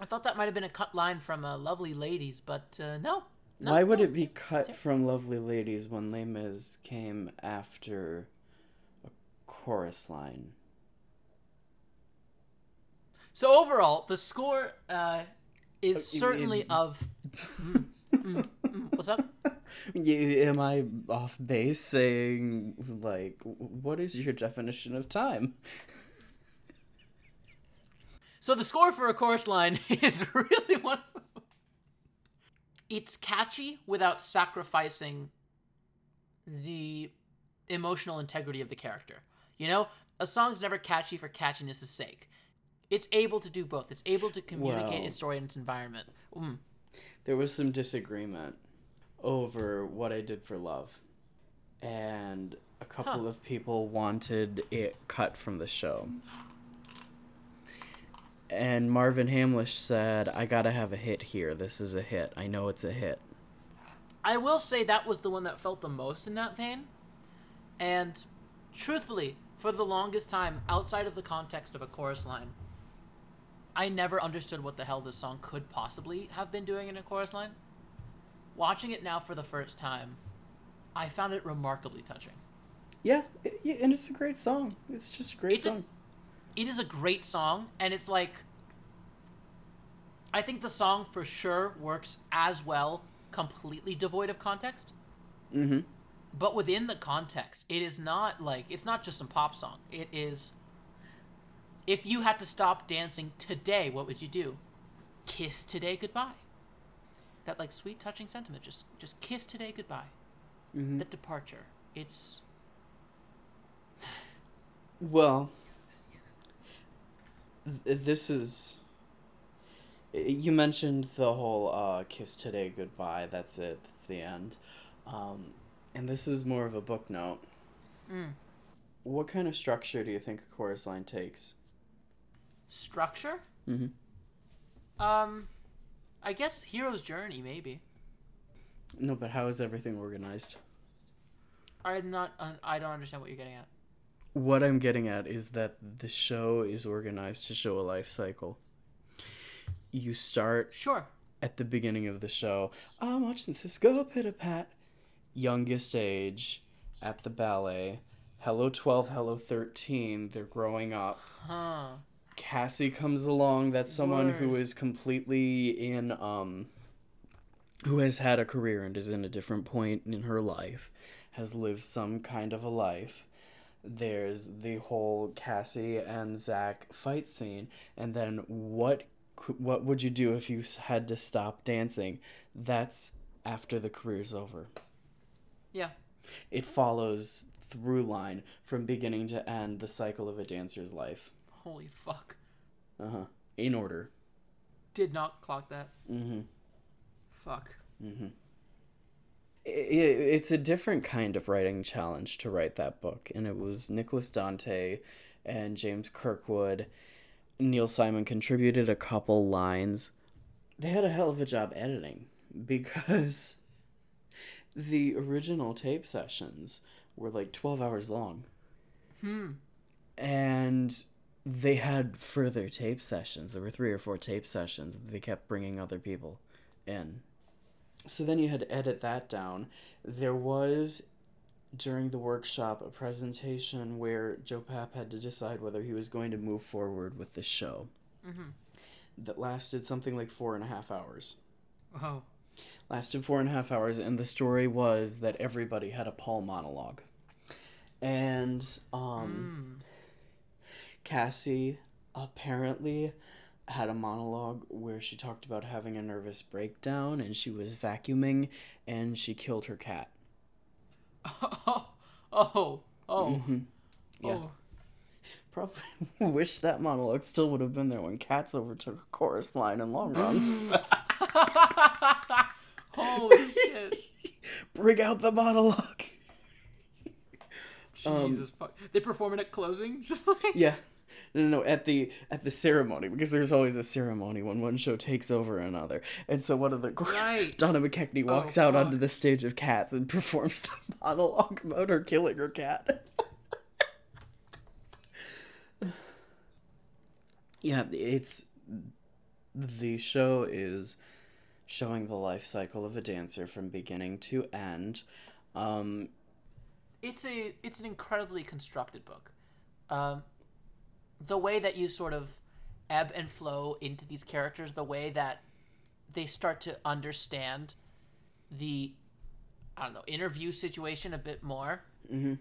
I thought that might have been a cut line from uh, "Lovely Ladies," but uh, no. no. Why would no, it be cut from Lovely Ladies when Les Mis came after a chorus line? So overall, the score uh, is Uh, certainly of. Mm, mm, mm, what's up? <laughs> You, am I off base saying, like, what is your definition of time? So the score for a chorus line <laughs> is really one. Of... It's catchy without sacrificing the emotional integrity of the character. You know, a song's never catchy for catchiness' sake. It's able to do both. It's able to communicate Well- its story and its environment. Mm. There was some disagreement over what I did for love. And a couple Huh. of people wanted it cut from the show. And Marvin Hamlisch said, I gotta have a hit here. This is a hit. I know it's a hit. I will say that was the one that felt the most in that vein. And truthfully, for the longest time, outside of the context of a chorus line, I never understood what the hell this song could possibly have been doing in a chorus line. Watching it now for the first time, I found it remarkably touching. Yeah, it, yeah and it's a great song. It's just a great It's a- song. It is a great song, and it's like. I think the song for sure works as well, completely devoid of context. mm-hmm. but within the context it is not like it's not just some pop song it is if you had to stop dancing today what would you do kiss today goodbye that like sweet touching sentiment just just kiss today goodbye Mhm. the departure it's Well, th- this is. You mentioned the whole uh, "kiss today, goodbye." That's it. That's the end. Um, and this is more of a book note. Mm. What kind of structure do you think a chorus line takes? Structure? Mhm. Um, I guess hero's journey maybe. No, but how is everything organized? I'm not. I don't understand what you're getting at. What I'm getting at is that the show is organized to show a life cycle. You start Sure. at the beginning of the show. I'm watching Cisco Pit a Pat. Youngest age at the ballet. Hello 12, hello 13. They're growing up. Huh. Cassie comes along. That's someone who is completely in, um, who has had a career and is in a different point in her life, has lived some kind of a life. There's the whole Cassie and Zach fight scene, and then what? What would you do if you had to stop dancing? That's after the career's over. Yeah. It follows through line from beginning to end the cycle of a dancer's life. Holy fuck. Uh huh. In order. Did not clock that. Mm-hmm. Fuck. Mm hmm. It's a different kind of writing challenge to write that book and it was nicholas dante and james kirkwood neil simon contributed a couple lines they had a hell of a job editing because the original tape sessions were like 12 hours long Hmm. and they had further tape sessions there were three or four tape sessions they kept bringing other people in so then you had to edit that down there was during the workshop a presentation where joe papp had to decide whether he was going to move forward with the show Mhm. that lasted something like four and a half hours Oh. lasted four and a half hours and the story was that everybody had a paul monologue and um Mm. Cassie apparently had a monologue where she talked about having a nervous breakdown and she was vacuuming and she killed her cat. <laughs> Oh. Oh. Oh. Mhm. Yeah. Oh. Probably <laughs> wish that monologue still would have been there when cats overtook a chorus line in long runs. <laughs> Holy shit. Bring out the monologue. Um, Jesus fuck. They perform it at closing? Just like. Yeah. <laughs> No, no, no. At the at the ceremony because there's always a ceremony when one show takes over another, and so one of the Right. <laughs> Donna McKechnie walks Oh, out onto the stage of Cats and <laughs> performs the monologue about her killing her cat. yeah, it's the show is showing the life cycle of a dancer from beginning to end. Um, it's a it's an incredibly constructed book. Um, the way that you sort of ebb and flow into these characters, the way that they start to understand the I don't know interview situation a bit more. hmm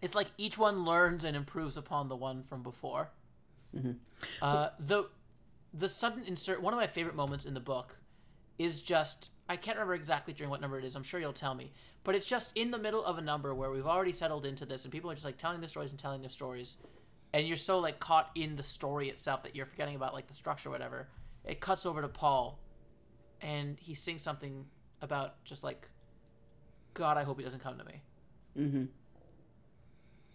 It's like each one learns and improves upon the one from before. Uh, the the sudden insert one of my favorite moments in the book is just I can't remember exactly during what number it is. I'm sure you'll tell me, but it's just in the middle of a number where we've already settled into this, and people are just like telling their stories and telling their stories, and you're so like caught in the story itself that you're forgetting about like the structure or whatever. It cuts over to Paul, and he sings something about just like, God, I hope he doesn't come to me hmm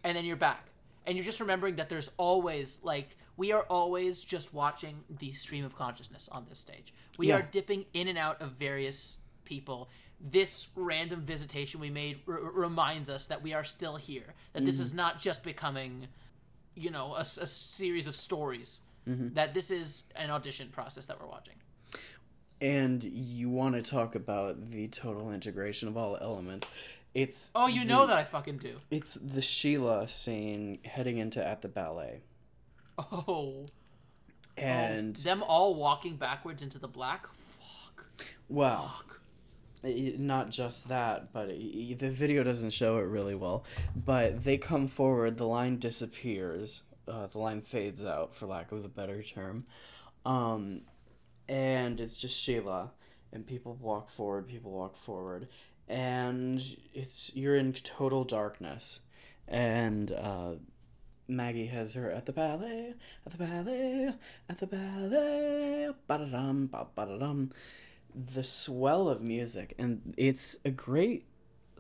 and then you're back and you're just remembering that there's always like we are always just watching the stream of consciousness on this stage we Yeah. are dipping in and out of various people this random visitation we made r- reminds us that we are still here that this is not just becoming you know a series of stories mm-hmm. that this is an audition process that we're watching. And you want to talk about the total integration of all elements. It's oh you the- know that i fucking do. It's the Sheila scene heading into at the ballet. oh. oh and them all walking backwards into the black? Fuck. Well, i- not just that, but the video doesn't show it really well. But they come forward, the line disappears, uh, the line fades out, for lack of a better term, um, and it's just Sheila, and people walk forward, people walk forward, and it's you're in total darkness, and uh, Maggie has her at the ballet, at the ballet, at the ballet, ba-da-dum, ba-ba-da-dum. The swell of music, and it's a great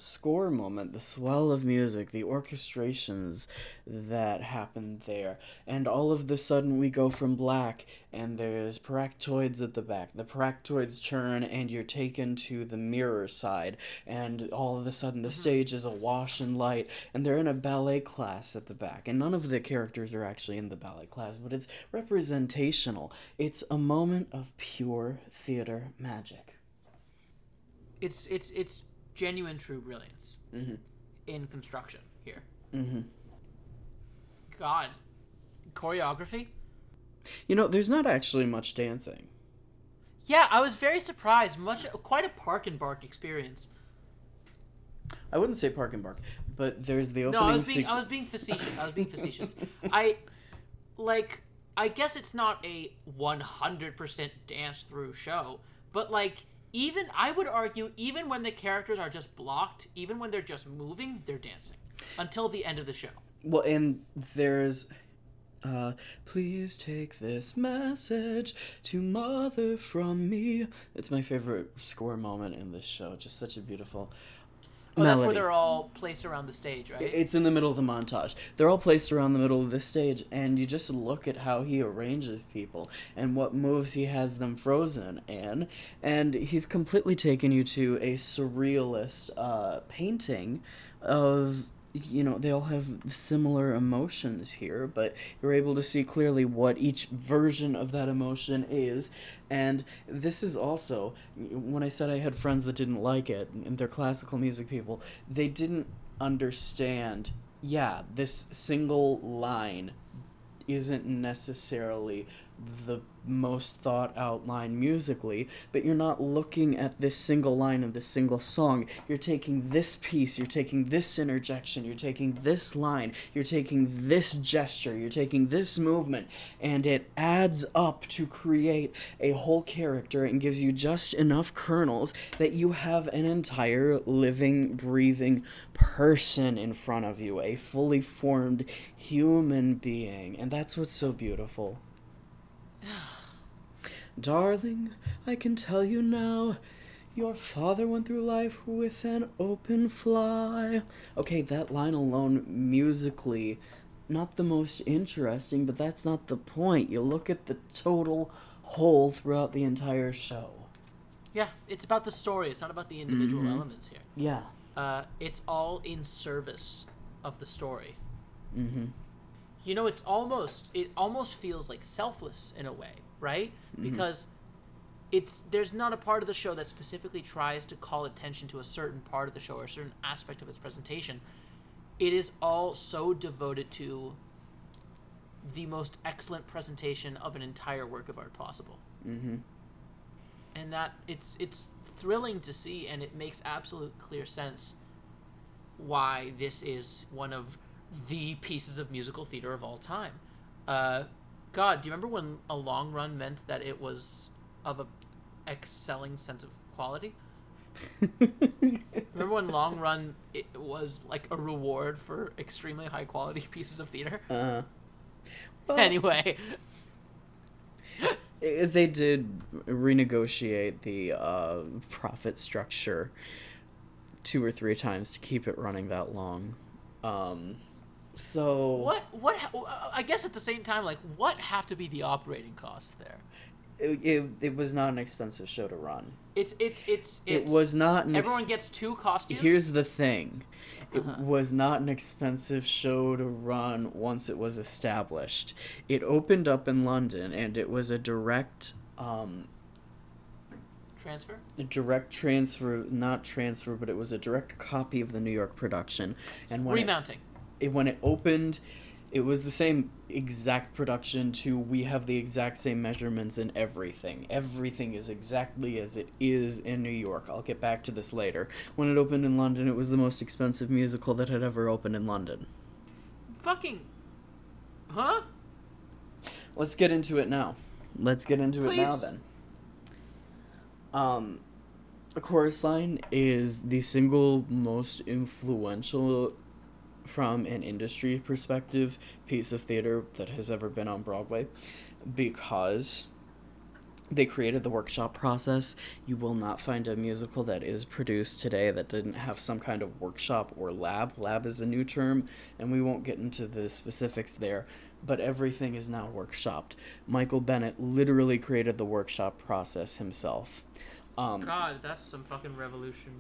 score moment, the swell of music, the orchestrations that happen there, and all of the sudden we go from black and there's periaktoi at the back. The periaktoi turn and you're taken to the mirror side, and all of a sudden the mm-hmm. stage is awash in light, and they're in a ballet class at the back, and none of the characters are actually in the ballet class, but it's representational. It's a moment of pure theater magic. It's it's it's genuine, true brilliance in construction here. Mm-hmm. God, choreography. You know, there's not actually much dancing. Yeah, I was very surprised. Much, quite a park and bark experience. I wouldn't say park and bark, but there's the No, opening I was being sequ- I was being facetious. I was being facetious. <laughs> I like I guess it's not a 100% dance through show, but like even I would argue even when the characters are just blocked, even when they're just moving, they're dancing until the end of the show. Well, and there's. Uh, please take this message to mother from me. It's my favorite score moment in this show. Just such a beautiful Oh, that's where they're all placed around the stage, right? It's in the middle of the montage. They're all placed around the middle of the stage, and you just look at how he arranges people and what moves he has them frozen in. And he's completely taken you to a surrealist uh, painting of. You know, they all have similar emotions here, but you're able to see clearly what each version of that emotion is. And this is also, when I said I had friends that didn't like it, and they're classical music people, they didn't understand yeah this single line isn't necessarily the most thought out line musically but you're not looking at this single line of this single song. You're taking this piece you're taking this interjection you're taking this line you're taking this gesture you're taking this movement and it adds up to create a whole character and gives you just enough kernels that you have an entire living breathing person in front of you a fully formed human being. And that's what's so beautiful <sighs> Darling, I can tell you now, your father went through life with an open fly. Okay, that line alone, musically, not the most interesting, but that's not the point. You look at the total whole throughout the entire show. yeah, it's about the story. It's not about the individual elements here. Yeah. Uh, it's all in service of the story. Mm-hmm. You know it's almost it almost feels like selfless in a way right? Because it's there's not a part of the show that specifically tries to call attention to a certain part of the show or a certain aspect of its presentation. It is all so devoted to the most excellent presentation of an entire work of art possible. Mm-hmm. and that it's it's thrilling to see and it makes absolute clear sense why this is one of the pieces of musical theater of all time. Uh, god do you remember when a long run meant that it was of a excelling sense of quality? <laughs> Remember when long run it was like a reward for extremely high quality <laughs> pieces of theater? Uh, well, anyway. they did renegotiate the uh, profit structure two or three times to keep it running that long. Um, so what what i guess at the same time like what have to be the operating costs there it, it, it was not an expensive show to run. It's it's it's, It it's was not an ex- Everyone gets two costumes. Here's the thing. It Uh-huh. was not an expensive show to run once it was established. It opened up in London and it was a direct um, transfer. a direct transfer, not transfer, but it was a direct copy of the New York production. And when Remounting. it, when it opened, it was the same exact production to we have the exact same measurements in everything. Everything is exactly as it is in New York. I'll get back to this later. When it opened in London, it was the most expensive musical that had ever opened in London. Fucking. Huh? Let's get into it now. Let's get into it now then. Um a chorus line is the single most influential from an industry perspective piece of theater that has ever been on Broadway because they created the workshop process. You will not find a musical that is produced today that didn't have some kind of workshop or lab. Lab is a new term, and we won't get into the specifics there, but everything is now workshopped. Michael Bennett literally created the workshop process himself. Um, God, that's some fucking revolution.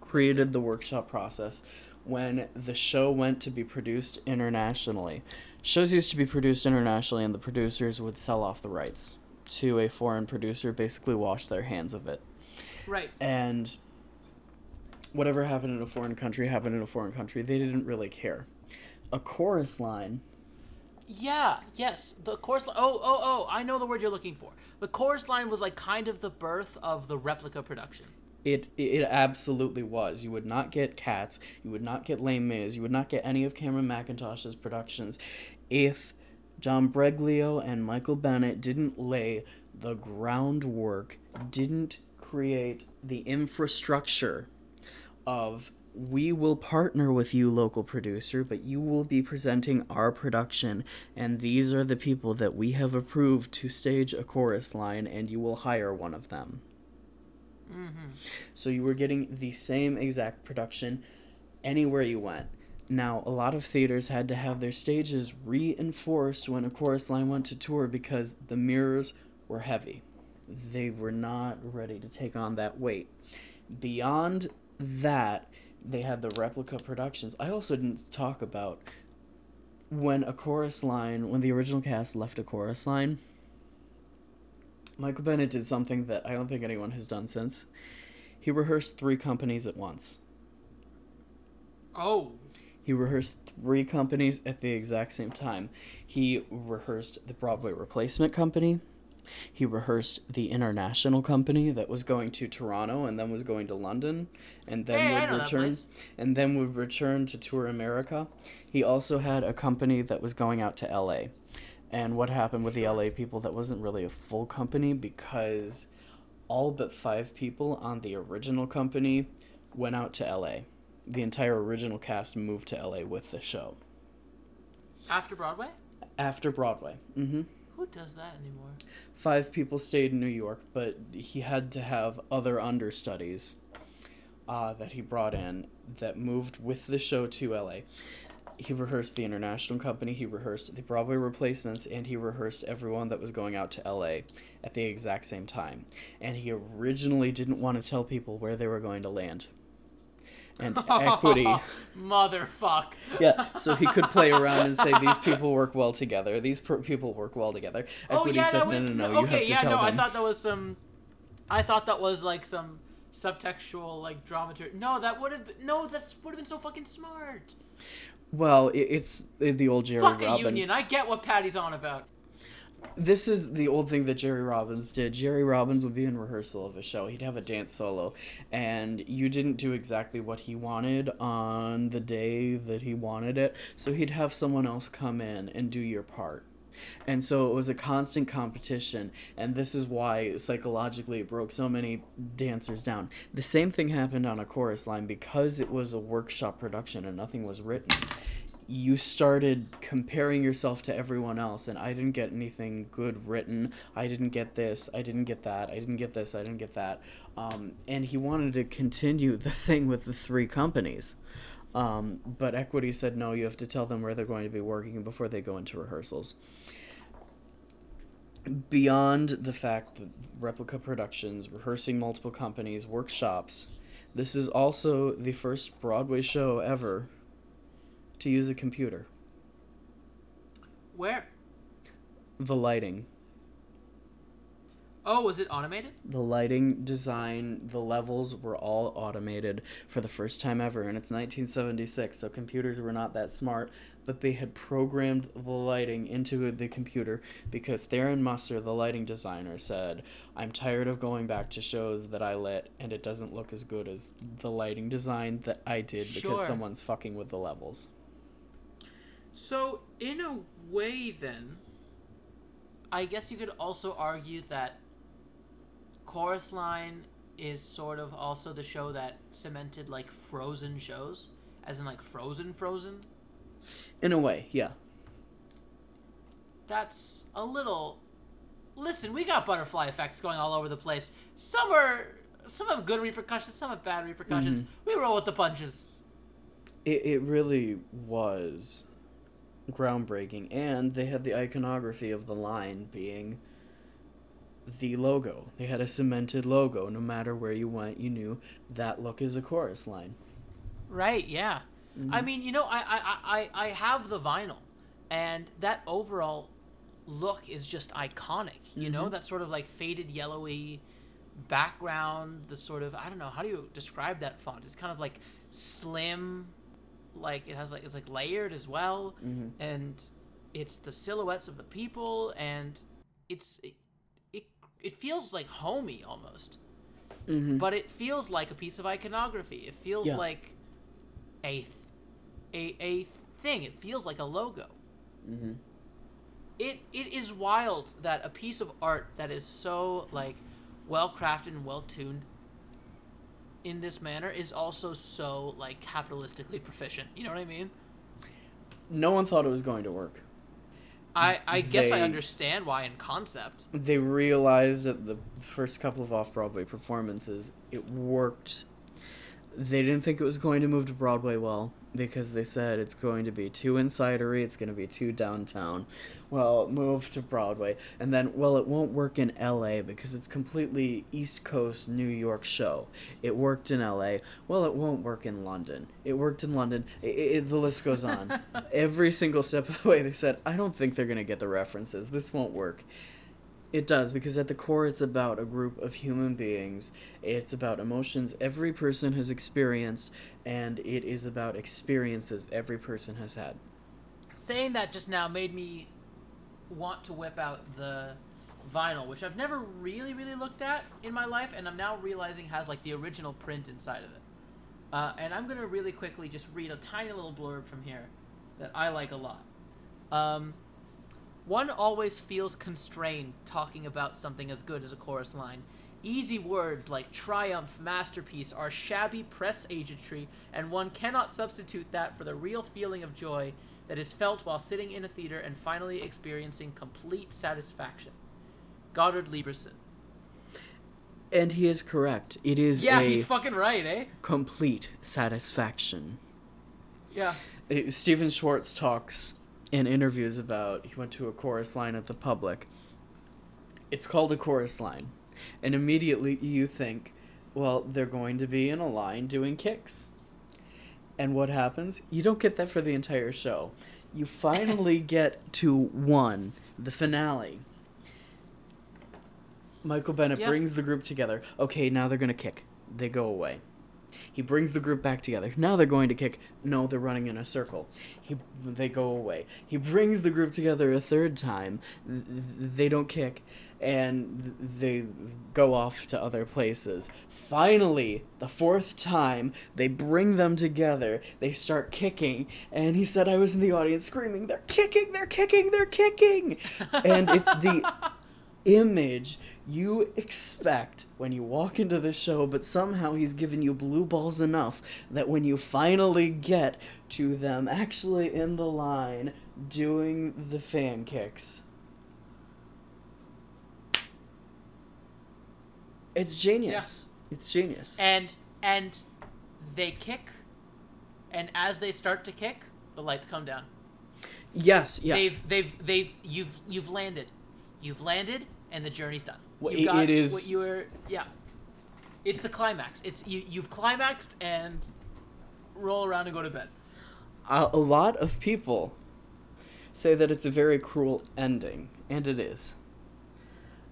created the workshop process when the show went to be produced internationally. Shows used to be produced internationally, and the producers would sell off the rights to a foreign producer, basically wash their hands of it. Right. And whatever happened in a foreign country happened in a foreign country. They didn't really care. A chorus line Yeah, yes. The chorus line. Oh, oh, oh, I know the word you're looking for. The chorus line was like kind of the birth of the replica production. It it absolutely was. You would not get Cats. You would not get Les Mis. You would not get any of Cameron Mackintosh's productions if John Breglio and Michael Bennett didn't lay the groundwork, didn't create the infrastructure of we will partner with you local producer but you will be presenting our production and these are the people that we have approved to stage a chorus line and you will hire one of them Mm-hmm. so you were getting the same exact production anywhere you went. Now, a lot of theaters had to have their stages reinforced when a chorus line went to tour because the mirrors were heavy. They were not ready to take on that weight. Beyond that, they had the replica productions. I also didn't talk about when a chorus line, when the original cast left a chorus line, Michael Bennett did something that I don't think anyone has done since. He rehearsed three companies at once. Oh, He rehearsed three companies at the exact same time. He rehearsed the Broadway Replacement Company. He rehearsed the International Company that was going to Toronto and then was going to London and then Hey, would return and then would return to tour America. He also had a company that was going out to LA. And what happened with the LA people that wasn't really a full company because all but 5 people on the original company went out to LA. The entire original cast moved to LA with the show after Broadway? after Broadway. hmm Who does that anymore? Five people stayed in New York, but he had to have other understudies uh, that he brought in that moved with the show to LA. He rehearsed the international company, he rehearsed the Broadway replacements, and he rehearsed everyone that was going out to LA at the exact same time. And he originally didn't want to tell people where they were going to land. And <laughs> oh, equity. Motherfuck. Yeah, so he could play <laughs> around and say these people work well together. These per- people work well together. Oh Equity yeah, said, that no, would, no, no, no, you okay, have to yeah, tell no, I thought that was some. I thought that was like some subtextual like dramaturg. No, that would have been, no, that's would have been so fucking smart. Well, it, it's the old Jerry Fuck a Robbins. union. I get what Patty's on about. This is the old thing that Jerry Robbins did. Jerry Robbins would be in rehearsal of a show. He'd have a dance solo, and you didn't do exactly what he wanted on the day that he wanted it. So he'd have someone else come in and do your part. And so it was a constant competition, and this is why psychologically it broke so many dancers down. The same thing happened on a chorus line because it was a workshop production and nothing was written. You started comparing yourself to everyone else and i didn't get anything good written. I didn't get this i didn't get that i didn't get this i didn't get that. Um, and he wanted to continue the <laughs> thing with the three companies um, but equity said no you have to tell them where they're going to be working before they go into rehearsals beyond the fact that replica productions rehearsing multiple companies workshops this is also the first broadway show ever to use a computer. Where? The lighting, Oh, was it automated? the lighting design, the levels were all automated for the first time ever, and it's 1976, so computers were not that smart, but they had programmed the lighting into the computer because Tharon Musser, the lighting designer, said, I'm tired of going back to shows that I lit and it doesn't look as good as the lighting design that I did because Sure. someone's fucking with the levels. So, in a way, then, I guess you could also argue that Chorus Line is sort of also the show that cemented like frozen shows as in like frozen, frozen. In a way, yeah. That's a little. Listen, we got butterfly effects going all over the place. Some are some have good repercussions, some have bad repercussions. Mm-hmm. We roll with the punches. It, it really was groundbreaking, and they had the iconography of the line being the logo. They had a cemented logo. No matter where you went, you knew that look is a chorus line. Right, yeah. Mm-hmm. I mean, you know, I, I, I, I have the vinyl, and that overall look is just iconic. You know, mm-hmm. that sort of like faded yellowy background, the sort of, I don't know, how do you describe that font? It's kind of like slim, like it has like, it's like layered as well, mm-hmm. and it's the silhouettes of the people, and it's, it, feels like homey almost. But it feels like a piece of iconography. It feels Yeah. like a th- a a thing. It feels like a logo. Mm-hmm. It it is wild that a piece of art that is so like well crafted and well tuned in this manner is also so like capitalistically proficient. You know what I mean? No one thought it was going to work. I I guess I understand why in concept. They realized at the first couple of off Broadway performances, it worked. They didn't think it was going to move to Broadway well because they said it's going to be too insidery, it's going to be too downtown. Well, move to Broadway. And then, well, it won't work in LA because it's completely East Coast New York show. It worked in LA. Well, it won't work in London. It worked in London. I i the list goes on. <laughs> Every single step of the way, they said, I don't think they're going to get the references. This won't work. It does because at the core it's about a group of human beings. It's about emotions every person has experienced and it is about experiences every person has had. Saying that just now made me want to whip out the vinyl, which I've never really, really looked at in my life, and I'm now realizing has like the original print inside of it. Uh, and I'm gonna really quickly just read a tiny little blurb from here that I like a lot. Um, one always feels constrained talking about something as good as a chorus line. Easy words like triumph, masterpiece are shabby press agentry, and one cannot substitute that for the real feeling of joy that is felt while sitting in a theater and finally experiencing complete satisfaction. Goddard Lieberson. And he is correct. It is Yeah, he's fucking right, eh? complete satisfaction. Yeah. Uh, Stephen Schwartz talks in interviews about he went to a chorus line at the public. It's called a chorus line. And immediately you think, well, they're going to be in a line doing kicks. And what happens? You don't get that for the entire show. You finally <laughs> get to one, the finale. Michael Bennett Yeah. brings the group together. Okay, now they're going to kick. They go away. He brings the group back together. Now they're going to kick. No, they're running in a circle. He they go away. He brings the group together a third time. Th- th- They don't kick and they go off to other places. Finally, the fourth time, they bring them together. They start kicking and he said I was in the audience screaming, "They're kicking! They're kicking! They're kicking!" And it's the <laughs> image you expect when you walk into the show, but somehow he's given you blue balls enough that when you finally get to them actually in the line doing the fan kicks, it's genius. It's genius. And and they kick and as they start to kick, the lights come down. Yes, yeah. They've they've they've you've you've landed. You've landed and the journey's done. Well, You've got it is- what you were yeah. It's the climax. It's you you've climaxed and roll around and go to bed. a, a lot of people say that it's a very cruel ending, and it is.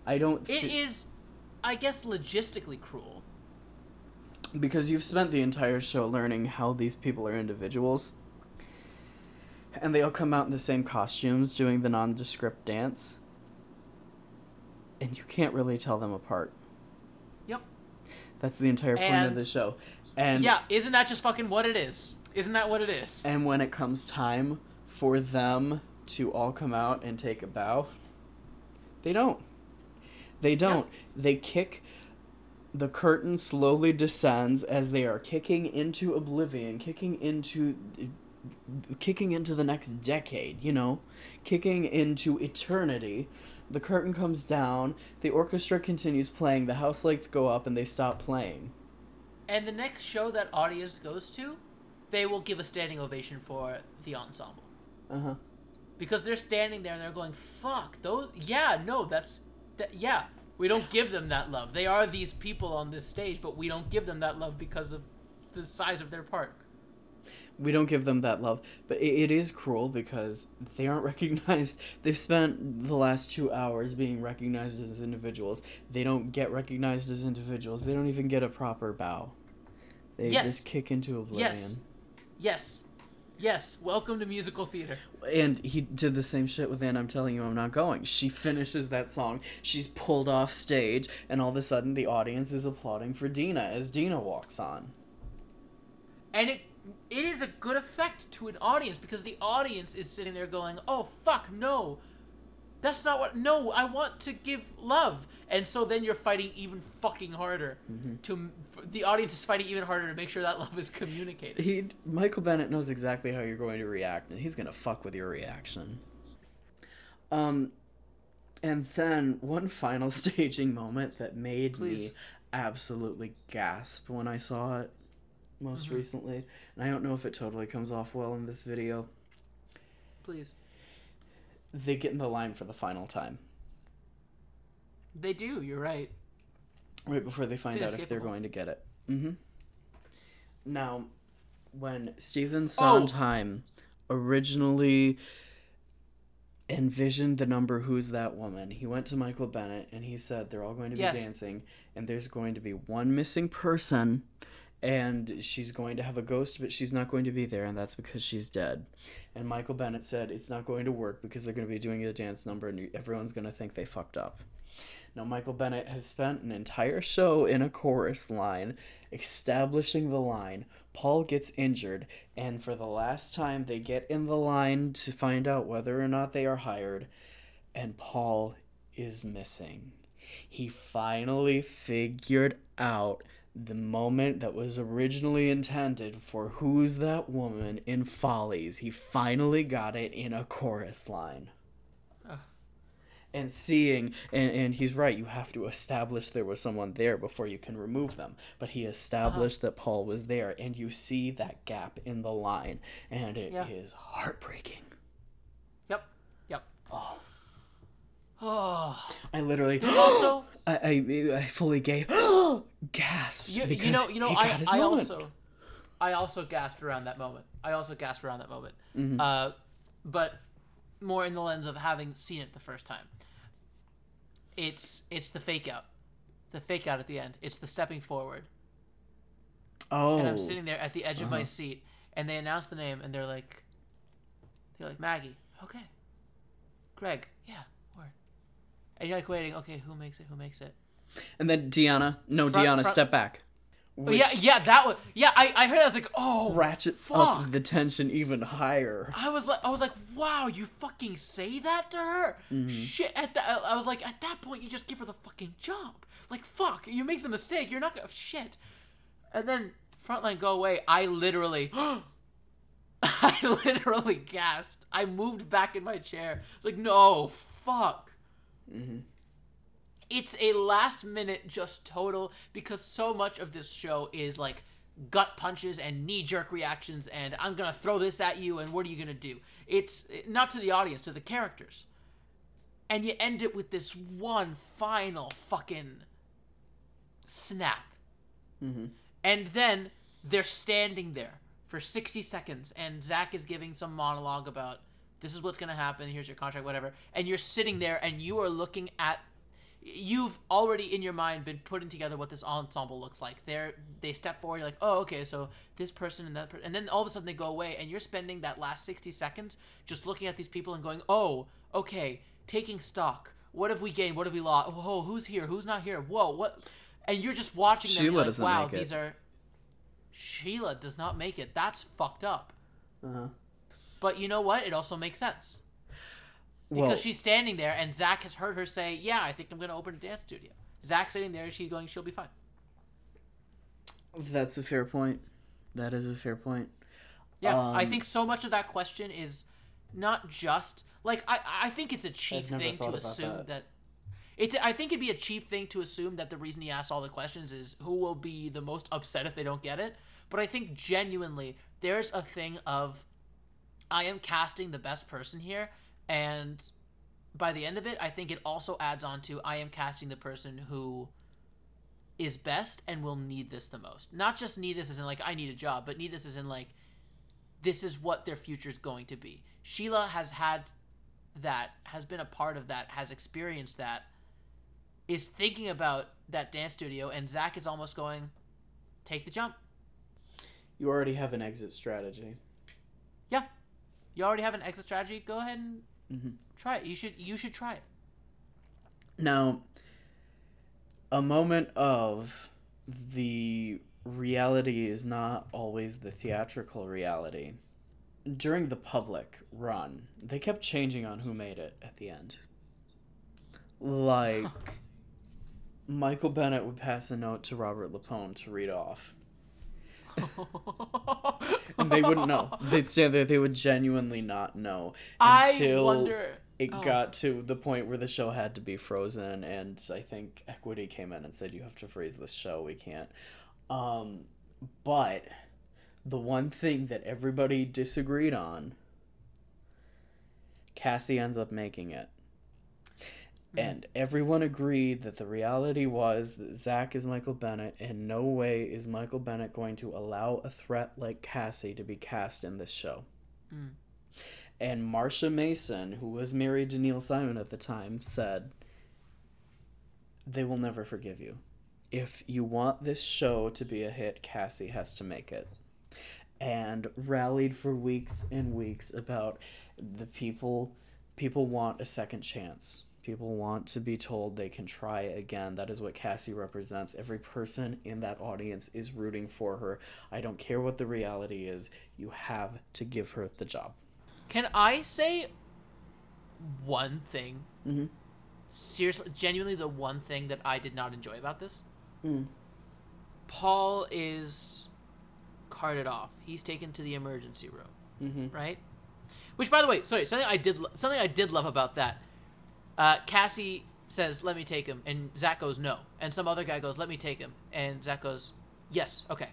I don't. It is I guess logistically cruel. because you've spent the entire show learning how these people are individuals and they all come out in the same costumes doing the nondescript dance and you can't really tell them apart Yep. that's the entire point of the show and yeah, isn't that just fucking what it is? Isn't that what it is? and when it comes time for them to all come out and take a bow they don't they don't they kick the curtain slowly descends as they are kicking into oblivion, kicking into kicking into the next decade, you know, kicking into eternity. The curtain comes down, the orchestra continues playing, the house lights go up and they stop playing. And the next show that audience goes to, they will give a standing ovation for the ensemble. Uh-huh. Because they're standing there and they're going, fuck, those, yeah, no, that's, that, yeah. We don't give them that love. They are these people on this stage, but we don't give them that love because of the size of their part. We don't give them that love but it, it is cruel because they aren't <laughs> recognized they've spent the last two hours being recognized as individuals they don't get recognized as individuals they don't even get a proper bow they Yes. just kick into oblivion Yes. Yes. Yes. Welcome to musical theater. and he did the same shit with and i'm telling you i'm not going she <laughs> finishes that song she's pulled off stage and all of a sudden the audience is applauding for dina as dina walks on and it it is a good effect to an audience because the audience is sitting there going, "Oh fuck, no, that's not what. No, I want to give love." And so then you're fighting even fucking harder. To the audience is fighting even harder to make sure that love is communicated. he Michael Bennett knows exactly how you're going to react, and he's gonna fuck with your reaction. Um, and then one final <laughs> staging moment that made me absolutely gasp when I saw it most recently, and I don't know if it totally comes off well in this video. Please, They get in the line for the final time, they do. You're right. right before they find out if they're going to get it. Mm-hmm. Now, when Stephen Oh. Sondheim originally envisioned the number "Who's That Woman," he went to Michael Bennett and he said they're all going to be Yes. dancing, and there's going to be one missing person, and she's going to have a ghost, but she's not going to be there, and that's because she's dead. And Michael Bennett said it's not going to work because they're going to be doing a dance number, and everyone's going to think they fucked up. Now, Michael Bennett has spent an entire show in a chorus line establishing the line. Paul gets injured, and for the last time, they get in the line to find out whether or not they are hired, and Paul is missing. He finally figured out the moment that was originally intended for Who's That Woman in Follies. He finally got it in a chorus line and seeing and, and he's right you have to establish there was someone there before you can remove them but he established uh-huh. that paul was there and you see that gap in the line and it is Yeah. heartbreaking Yep. Yep. oh Oh. i literally <gasps> Also, <gasps> I, I i fully gave <gasps> gasped you, because you know, you know, I, I moment. also, I also gasped around that moment. I also gasped around that moment. Mm-hmm. Uh, but more in the lens of having seen it the first time. It's it's the fake out, the fake out at the end. It's the stepping forward, oh and I'm sitting there at the edge of Uh-huh. my seat, and they announce the name, and they're like, they're like Maggie, okay, Greg, yeah, and you're like waiting, okay, who makes it? Who makes it? and then Diana no Front- Diana front- step back Oh, yeah, yeah, that was yeah. I, I heard that. I was like, oh, ratchets fuck. up the tension even higher I was like, I was like, wow, you fucking say that to her? Mm-hmm. Shit. At that, I was like, at that point, you just give her the fucking job. Like, fuck, you make the mistake, you're not gonna shit. And then frontline go away. I literally, <gasps> I <laughs> literally gasped. I moved back in my chair. Like, no, fuck. Mm-hmm. It's a last minute just total because so much of this show is like gut punches and knee jerk reactions and I'm gonna throw this at you and what are you gonna do? It's not to the audience, to the characters. And you end it with this one final fucking snap. Mm-hmm. And then they're standing there for 60 seconds, and Zach is giving some monologue about this is what's going to happen, here's your contract, whatever. And you're sitting there and you are looking at. You've already in your mind been putting together what this ensemble looks like. They're they step forward, you're like, oh, okay, so this person and that person, and then all of a sudden they go away, and you're spending that last sixty seconds just looking at these people and going, oh, okay, taking stock. What have we gained? What have we lost? Oh, who's here? Who's not here? Whoa, what? And you're just watching them. Sheila you're like, doesn't wow, make it. these are. Sheila does not make it. That's fucked up. uh-huh. But you know what? It also makes sense because well she's standing there, and Zach has heard her say, "Yeah, I think I'm going to open a dance studio." Zach's sitting there, she's going, "She'll be fine." That's a fair point. That is a fair point. Yeah, I Um, think so much of that question is not just like I I think it's a cheap I've thing to assume that. that. It's, I think it'd be a cheap thing to assume that the reason he asks all the questions is who will be the most upset if they don't get it. But I think genuinely there's a thing of I am casting the best person here, and by the end of it, I think it also adds on to I am casting the person who is best and will need this the most. Not just need this as in like I need a job, but need this as in like this is what their future is going to be. Sheila has had that, has been a part of that, has experienced that, is thinking about that dance studio, and Zach is almost going, take the jump. You already have an exit strategy. Yeah, you already have an exit strategy. Go ahead and mm-hmm. try it. You should. You should try it. Now, a moment of the reality is not always the theatrical reality. During the public run, they kept changing on who made it at the end. Like, <laughs> Michael Bennett would pass a note to Robert LuPone to read off. <laughs> And they wouldn't know. They'd stand there, they would genuinely not know. Until wonder. it Oh. got to the point where the show had to be frozen and i think equity came in and said you have to freeze this show we can't um but the one thing that everybody disagreed on cassie ends up making it Mm-hmm. and everyone agreed that the reality was that Zach is Michael Bennett, and no way is Michael Bennett going to allow a threat like Cassie to be cast in this show. Mm. And Marsha Mason, who was married to Neil Simon at the time, said, They will never forgive you. If you want this show to be a hit, Cassie has to make it. And rallied for weeks and weeks about the people people want a second chance. People want to be told they can try again. That is what Cassie represents. Every person in that audience is rooting for her. I don't care what the reality is. You have to give her the job. Can I say one thing? Mhm. Seriously, genuinely, the one thing that I did not enjoy about this. Mm. Paul is carted off. He's taken to the emergency room, Mm-hmm. right? Which, by the way, sorry, something I did, lo- something I did love about that. Uh, Cassie says, "Let me take him," and Zach goes, "No," and some other guy goes, "Let me take him," and Zach goes, "Yes, okay,"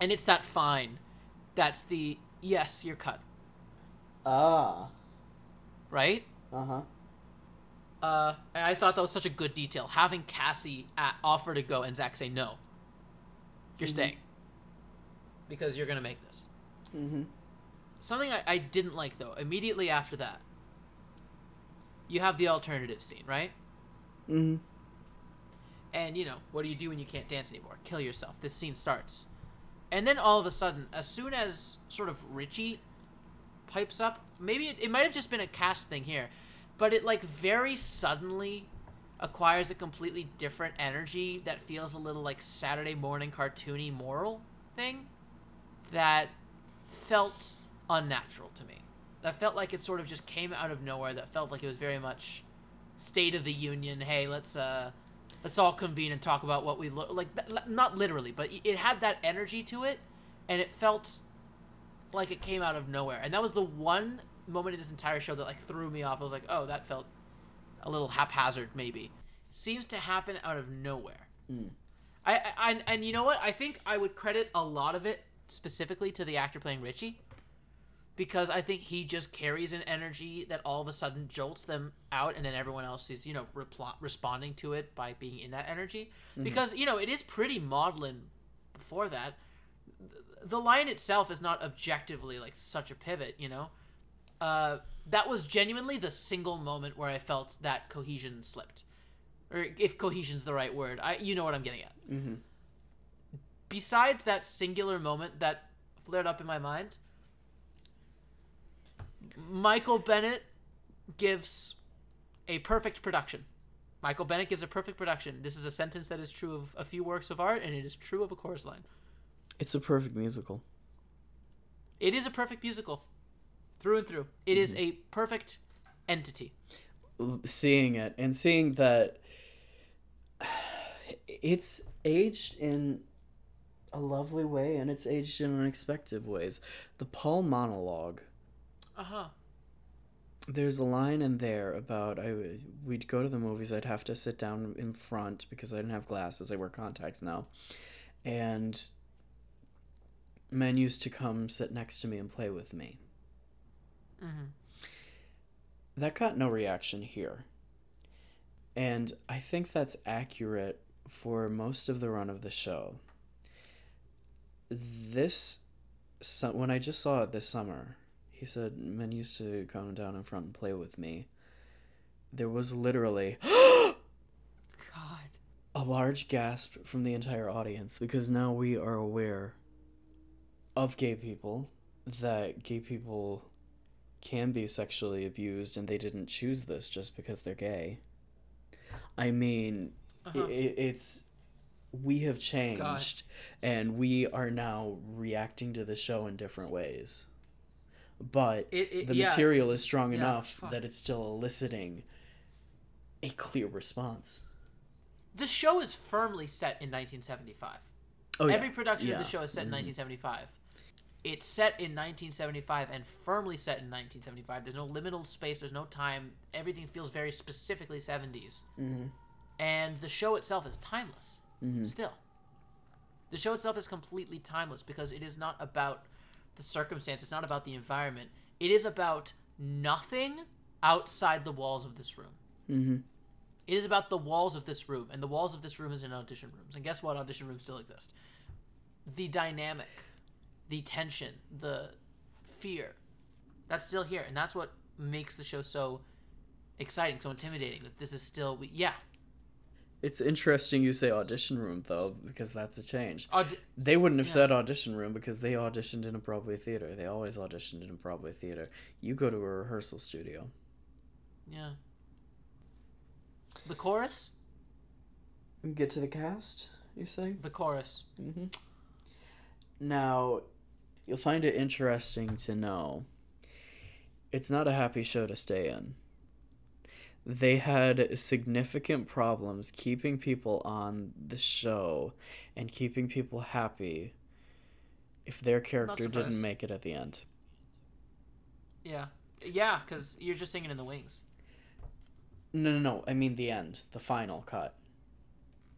and it's that fine. That's the yes, you're cut, Ah. right? Uh huh. Uh, and I thought that was such a good detail. Having Cassie at, offer to go and Zach say no. You're staying. Because you're going to make this. Mm-hmm. Something I, I didn't like, though, immediately after that, you have the alternative scene, right? Mm-hmm. And, you know, what do you do when you can't dance anymore? Kill yourself. This scene starts. And then all of a sudden, as soon as sort of Richie pipes up, maybe it, it might have just been a cast thing here, but it like very suddenly acquires a completely different energy that feels a little like Saturday morning cartoony moral thing that felt unnatural to me. That felt like it sort of just came out of nowhere. That felt like it was very much State of the Union. Hey, let's uh, let's all convene and talk about what we look like. th- Not literally, but it- had that energy to it, and it felt like it came out of nowhere. And that was the one moment in this entire show that like threw me off. I was like, oh, that felt a little haphazard, maybe. Seems to happen out of nowhere. I, I and, and you know what? I think I would credit a lot of it specifically to the actor playing Richie because I think he just carries an energy that all of a sudden jolts them out, and then everyone else is, you know, repl- responding to it by being in that energy. Because, you know, it is pretty maudlin before that. The line itself is not objectively like such a pivot, you know? Uh, that was genuinely the single moment where I felt that cohesion slipped. Or if cohesion's the right word, I you know what I'm getting at. Mm-hmm. Besides that singular moment that flared up in my mind, Michael Bennett gives a perfect production. Michael Bennett gives a perfect production. This is a sentence that is true of a few works of art, and it is true of a chorus line. It's a perfect musical. It is a perfect musical, through and through. It is mm-hmm. a perfect entity. seeing it and seeing that <sighs> it's aged in a lovely way and it's aged in unexpected ways. The Paul monologue. Uh huh. There's a line in there about I we'd go to the movies. I'd have to sit down in front because I didn't have glasses. I wear contacts now, and men used to come sit next to me and play with me. Mm-hmm. That got no reaction here, and I think that's accurate for most of the run of the show. This, when I just saw it this summer, he said men used to come down in front and play with me. There was literally <gasps> God. a large gasp from the entire audience because now we are aware of gay people, that gay people can be sexually abused and they didn't choose this just because they're gay. I mean, Uh-huh. i it's we have changed and we are now reacting to the show in different ways. But It- it- the yeah. material is strong Yeah, enough fuck. that it's still eliciting a clear response. The show is firmly set in 1975. Oh, yeah. Every production Yeah. of the show is set in 1975. It's set in 1975 and firmly set in 1975. There's no liminal space. There's no time. Everything feels very specifically 70s. Mhm. And the show itself is timeless. Mm-hmm. Still, the show itself is completely timeless because it is not about the circumstance. It's not about the environment. It is about nothing outside the walls of this room. Mm-hmm. It is about the walls of this room, and the walls of this room is in audition rooms. And guess what? Audition rooms still exist. The dynamic, the tension, the fear, that's still here, and that's what makes the show so exciting, so intimidating. That this is still, we, yeah. It's interesting you say audition room though, because that's a change. Aud- They wouldn't have Yeah. said audition room because they auditioned in a Broadway theater. They always auditioned in a Broadway theater. You go to a rehearsal studio. yeah. The chorus, Get to the cast, you say? the chorus. Mm-hmm. Now, you'll find it interesting to know it's not a happy show to stay in. They had significant problems keeping people on the show and keeping people happy if their character didn't make it at the end. Yeah, yeah, because you're just singing in the wings. No, no, no. I mean the end, the final cut.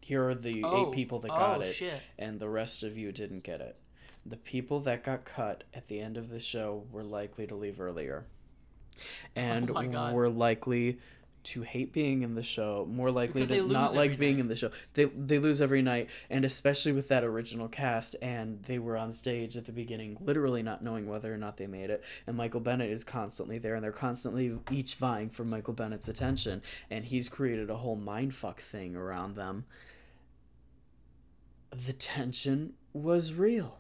Here are the Oh, eight people that oh, got oh, it, shit. and the rest of you didn't get it. The people that got cut at the end of the show were likely to leave earlier, <laughs> oh and Oh my God. were likely to hate being in the show. More likely to not like being night. in the show. They they lose every night, and especially with that original cast, and they were on stage at the beginning, literally not knowing whether or not they made it. And Michael Bennett is constantly there, and they're constantly each vying for Michael Bennett's attention, and he's created a whole mindfuck thing around them. The tension was real.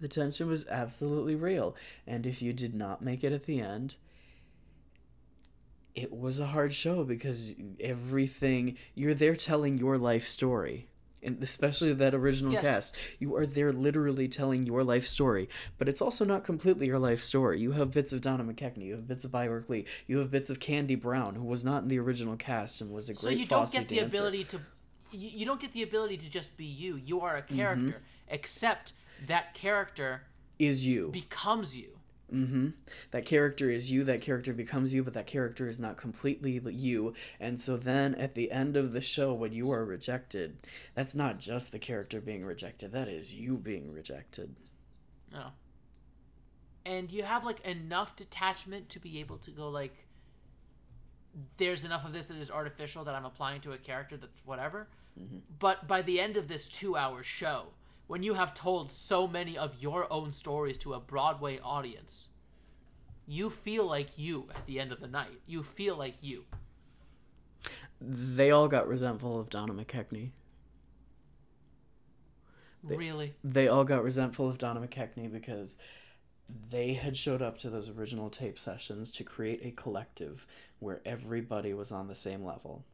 The tension was absolutely real, and if you did not make it at the end, it was a hard show because everything you're there telling your life story and especially that original Yes. cast you are there literally telling your life story but it's also not completely your life story you have bits of donna mckechnie you have bits of Baayork Lee, you have bits of candy brown who was not in the original cast and was a great so you don't get the dancer. ability to you, you don't get the ability to just be you you are a Mm-hmm. character except that character is you becomes you Mm-hmm. That character is you, that character becomes you, but that character is not completely you. And so then at the end of the show, when you are rejected, that's not just the character being rejected, that is you being rejected. no and you have like enough detachment to be able to go like there's enough of this that is artificial that i'm applying to a character that's whatever but by the end of this two hour show when you have told so many of your own stories to a broadway audience you feel like you at the end of the night you feel like you They all got resentful of Donna McKechnie. really They all got resentful of Donna McKechnie because they had showed up to those original tape sessions to create a collective where everybody was on the same level.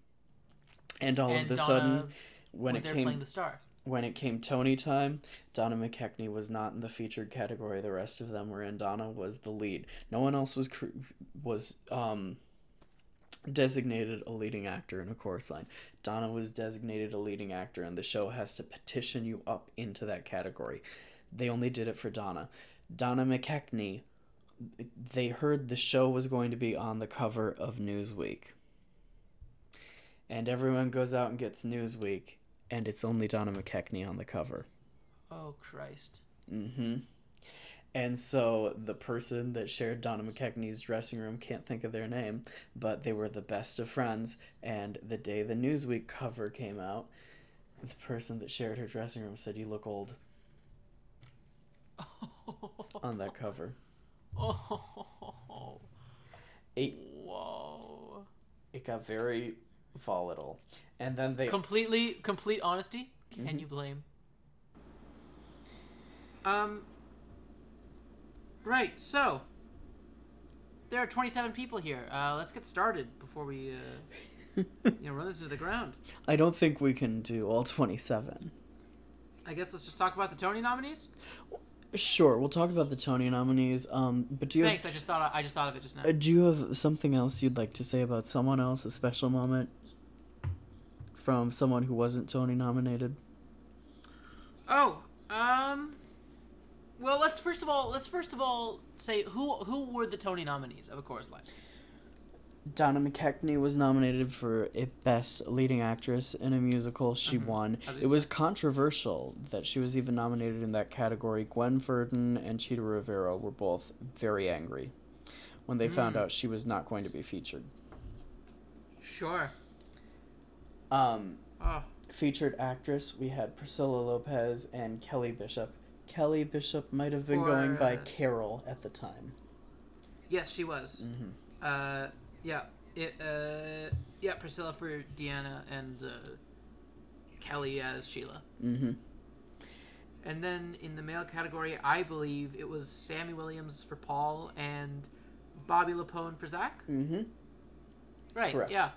And all and of a sudden, when it came playing the star when it came Tony time, Donna McKechnie was not in the featured category. The rest of them were in. Donna was the lead. No one else was was um designated a leading actor in a chorus line. Donna was designated a leading actor, and the show has to petition you up into that category. They only did it for Donna. Donna McKechnie, they heard the show was going to be on the cover of Newsweek. And everyone goes out and gets Newsweek, and it's only Donna McKechnie on the cover. Oh Christ. Mm-hmm. And so the person that shared Donna McKechnie's dressing room can't think of their name, but they were the best of friends. And the day the Newsweek cover came out, the person that shared her dressing room said, "You look old." <laughs> On that cover, Oh. it Whoa. it got very volatile, and then they Completely, complete honesty. Can Mhm. you blame? Um. Right. So there are 27 people here. Uh, let's get started before we, uh, <laughs> you know, run this into the ground. I don't think we can do all twenty-seven. I guess let's just talk about the Tony nominees. Sure, we'll talk about the Tony nominees. Um, but do you have Thanks. I just thought I just thought of it just now. Uh, do you have something else you'd like to say about someone else, a special moment from someone who wasn't Tony nominated? Oh, um. Well, let's first of all let's first of all say who who were the Tony nominees of A Chorus Line. Donna McKechnie was nominated for a Best Leading Actress in a Musical. She Mhm. won. It was controversial that she was even nominated in that category. Gwen Verdon and Chita Rivera were both very angry when they found Mm. out she was not going to be featured. Sure. Um, Oh, featured actress, we had Priscilla Lopez and Kelly Bishop. Kelly Bishop might have been For, going by uh, Carol at the time. yes, she was. Mm-hmm. Uh, yeah, it. Uh, yeah, Priscilla for Diana and uh, Kelly as Sheila. Mm-hmm. And then in the male category, I believe it was Sammy Williams for Paul and Bobby LuPone for Zach. Mm-hmm. Right. Correct. Yeah.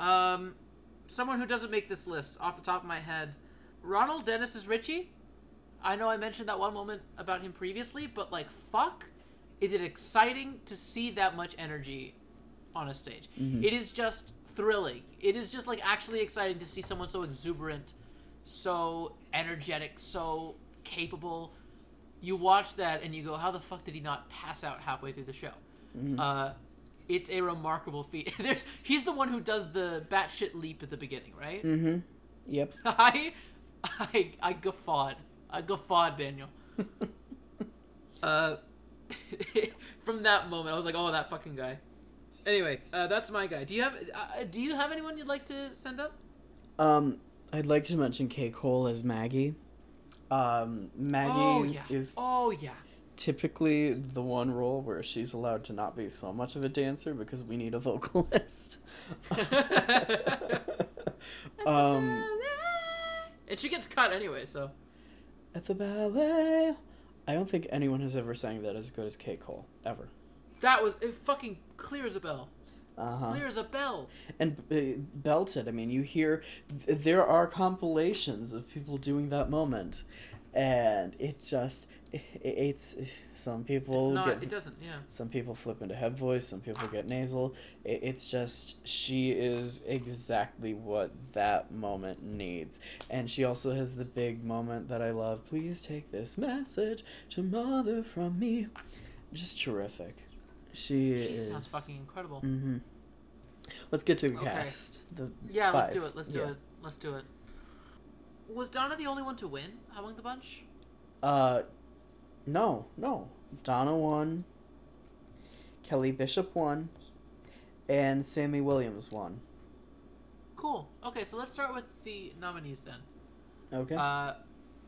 Um, someone who doesn't make this list off the top of my head, Ronald Dennis is Richie. I know I mentioned that one moment about him previously, but like, fuck, is it exciting to see that much energy on a stage? It is just thrilling. It is just like actually exciting to see someone so exuberant, so energetic, so capable. You watch that and you go, how the fuck did he not pass out halfway through the show? Uh, it's a remarkable feat. <laughs> There's he's the one who does the batshit leap at the beginning, right? Mm-hmm. Yep. <laughs> I, I, I guffawed. I guffawed, Daniel. <laughs> uh, from that moment, I was like, oh, that fucking guy. Anyway, uh, that's my guy. Do you have uh, Do you have anyone you'd like to send up? Um, I'd like to mention Kay Cole as Maggie. Um, Maggie oh yeah. is Oh yeah. Typically the one role where she's allowed to not be so much of a dancer because we need a vocalist. <laughs> um, and she gets cut anyway, so at the ballet, I don't think anyone has ever sang that as good as Kay Cole ever. that was it. Fucking clear as a bell. Uh huh. Clear as a bell. and uh, belted. I mean, you hear th- there are compilations of people doing that moment, and it just it's some people It's not. get It doesn't. Yeah. some people flip into head voice, some people get nasal. It, it's just she is exactly what that moment needs, and she also has the big moment that I love. Please take this message to mother from me. Just terrific. She, She is. sounds fucking incredible. Mm-hmm. Let's get to the Okay. cast. The Yeah, let's do it. Let's do Yeah. it. Let's do it. Was Donna the only one to win among the bunch? Uh, no, no. Donna won. Kelly Bishop won, and Sammy Williams won. Cool. Okay, so let's start with the nominees then. Okay. Uh,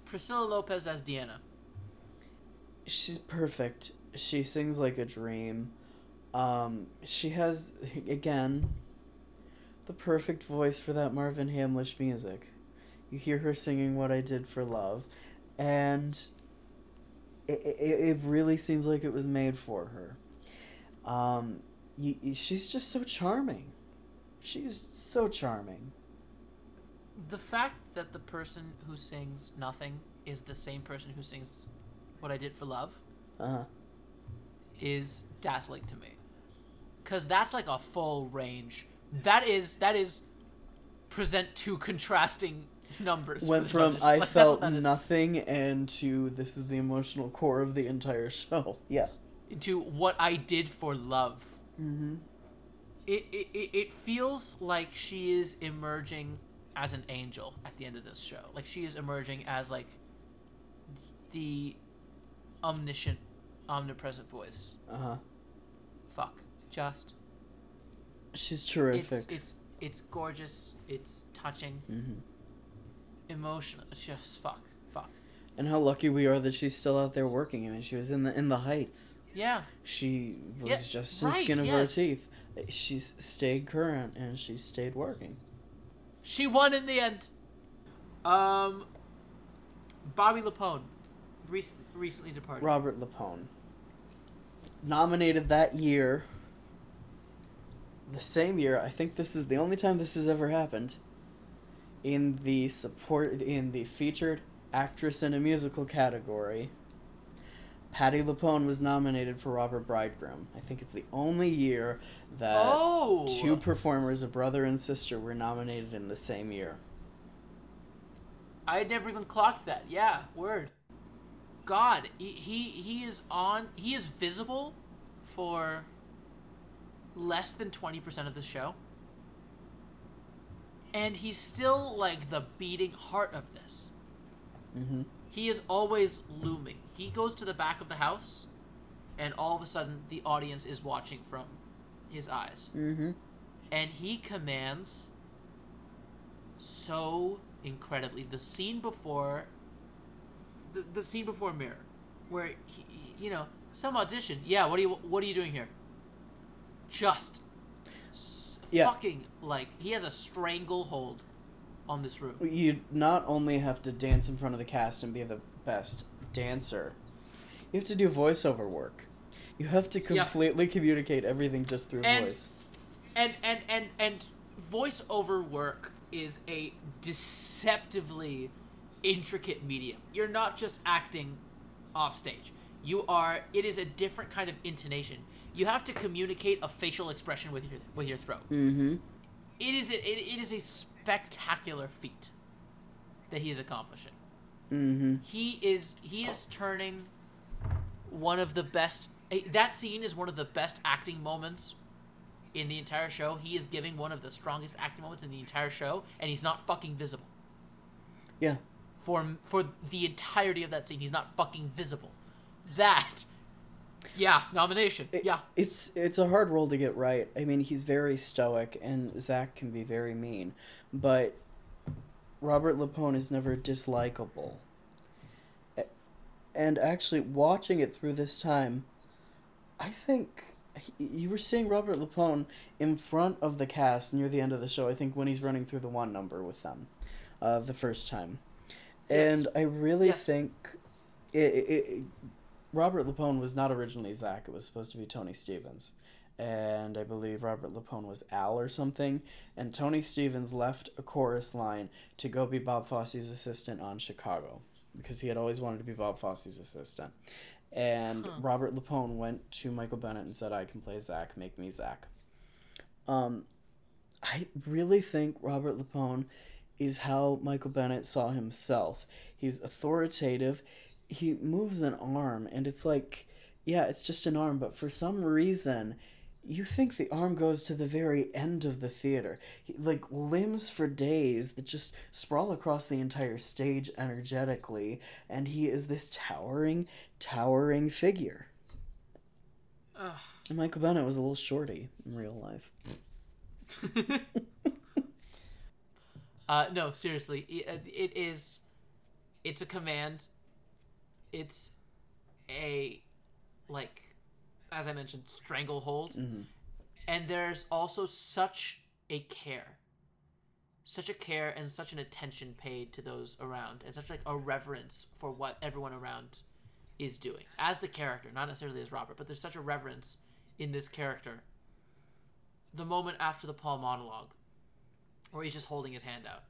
Priscilla Lopez as Diana. She's perfect. She sings like a dream. Um, she has again the perfect voice for that Marvin Hamlisch music. You hear her singing "What I Did for Love," and it, it, it really seems like it was made for her. Um, you, you- she's just so charming. She's so charming. The fact that the person who sings Nothing is the same person who sings What I Did for Love Uh huh. is dazzling to me. because that's like a full range. That is that is present two contrasting <laughs> numbers. Went from audition. I Like, felt what that is. nothing and to this is the emotional core of the entire <laughs> show. Yeah. to what I did for love. Mm-hmm. It, it, it, it feels like she is emerging as an angel at the end of this show. Like she is emerging as like the omniscient, omnipresent voice. Uh huh. Fuck. Just She's terrific. it's it's it's gorgeous. It's touching. Mm-hmm. Emotional. It's just fuck. Fuck. and how lucky we are that she's still out there working. I mean, she was in the in the heights. Yeah. She was Yeah, just in the right, skin of yes. her teeth. She's stayed current and she stayed working. She won in the end. Um. Bobby LuPone, rec- recently departed. Robert LuPone. Nominated that year. The same year, I think this is the only time this has ever happened. In the support, in the featured actress in a musical category, Patti LuPone was nominated for Robber Bridegroom. I think it's the only year that oh. two performers, a brother and sister, were nominated in the same year. I had never even clocked that. Yeah, word. God, he, he he is on. He is visible for less than twenty percent of the show, and he's still like the beating heart of this. Mm-hmm. He is always looming. He goes to the back of the house, and all of a sudden the audience is watching from his eyes, Mm-hmm. and he commands so incredibly. The scene before the, the scene before Mirror, where he, you know, some audition. Yeah, what are you what are you doing here? Just Yeah. fucking like he has a stranglehold on this room. You not only have to dance in front of the cast and be the best dancer, you have to do voiceover work. You have to Yeah. completely communicate everything just through And- voice. and and and and voiceover work is a deceptively intricate medium. You're not just acting off stage. You are it is a different kind of intonation. You have to communicate a facial expression with your with your throat. Mm-hmm. It is a, it, it is a spectacular feat that he is accomplishing. Mm-hmm. He is he is turning one of the best that scene is one of the best acting moments in the entire show. He is giving one of the strongest acting moments in the entire show and he's not fucking visible. Yeah. For for the entirety of that scene, he's not fucking visible. That yeah, nomination. It- yeah. It's it's a hard role to get right. I mean, he's very stoic, and Zach can be very mean, but Robert LuPone is never dislikable. And actually, watching it through this time, I think he- you were seeing Robert LuPone in front of the cast near the end of the show. I think when he's running through the one number with them, uh, the first time, Yes. and I really Yes. think it, it, it Robert LuPone was not originally Zach. It was supposed to be Tony Stevens. And I believe Robert LuPone was Al or something. And Tony Stevens left a chorus line to go be Bob Fosse's assistant on Chicago because he had always wanted to be Bob Fosse's assistant. And Huh. Robert LuPone went to Michael Bennett and said, I can play Zach, make me Zach. Um, I really think Robert LuPone is how Michael Bennett saw himself. He's authoritative. He moves an arm, and it's like, yeah, it's just an arm, but for some reason, you think the arm goes to the very end of the theater. He, like limbs for days that just sprawl across the entire stage energetically, and he is this towering, towering figure. Ugh. And Michael Bennett was a little shorty in real life. <laughs> <laughs> Uh, no, seriously, it, it is. It's a command. It's a, like, as I mentioned, stranglehold, Mhm. and there's also such a care, such a care and such an attention paid to those around, and such like a reverence for what everyone around is doing as the character, not necessarily as Robert, but there's such a reverence in this character. The moment after the Paul monologue, where he's just holding his hand out.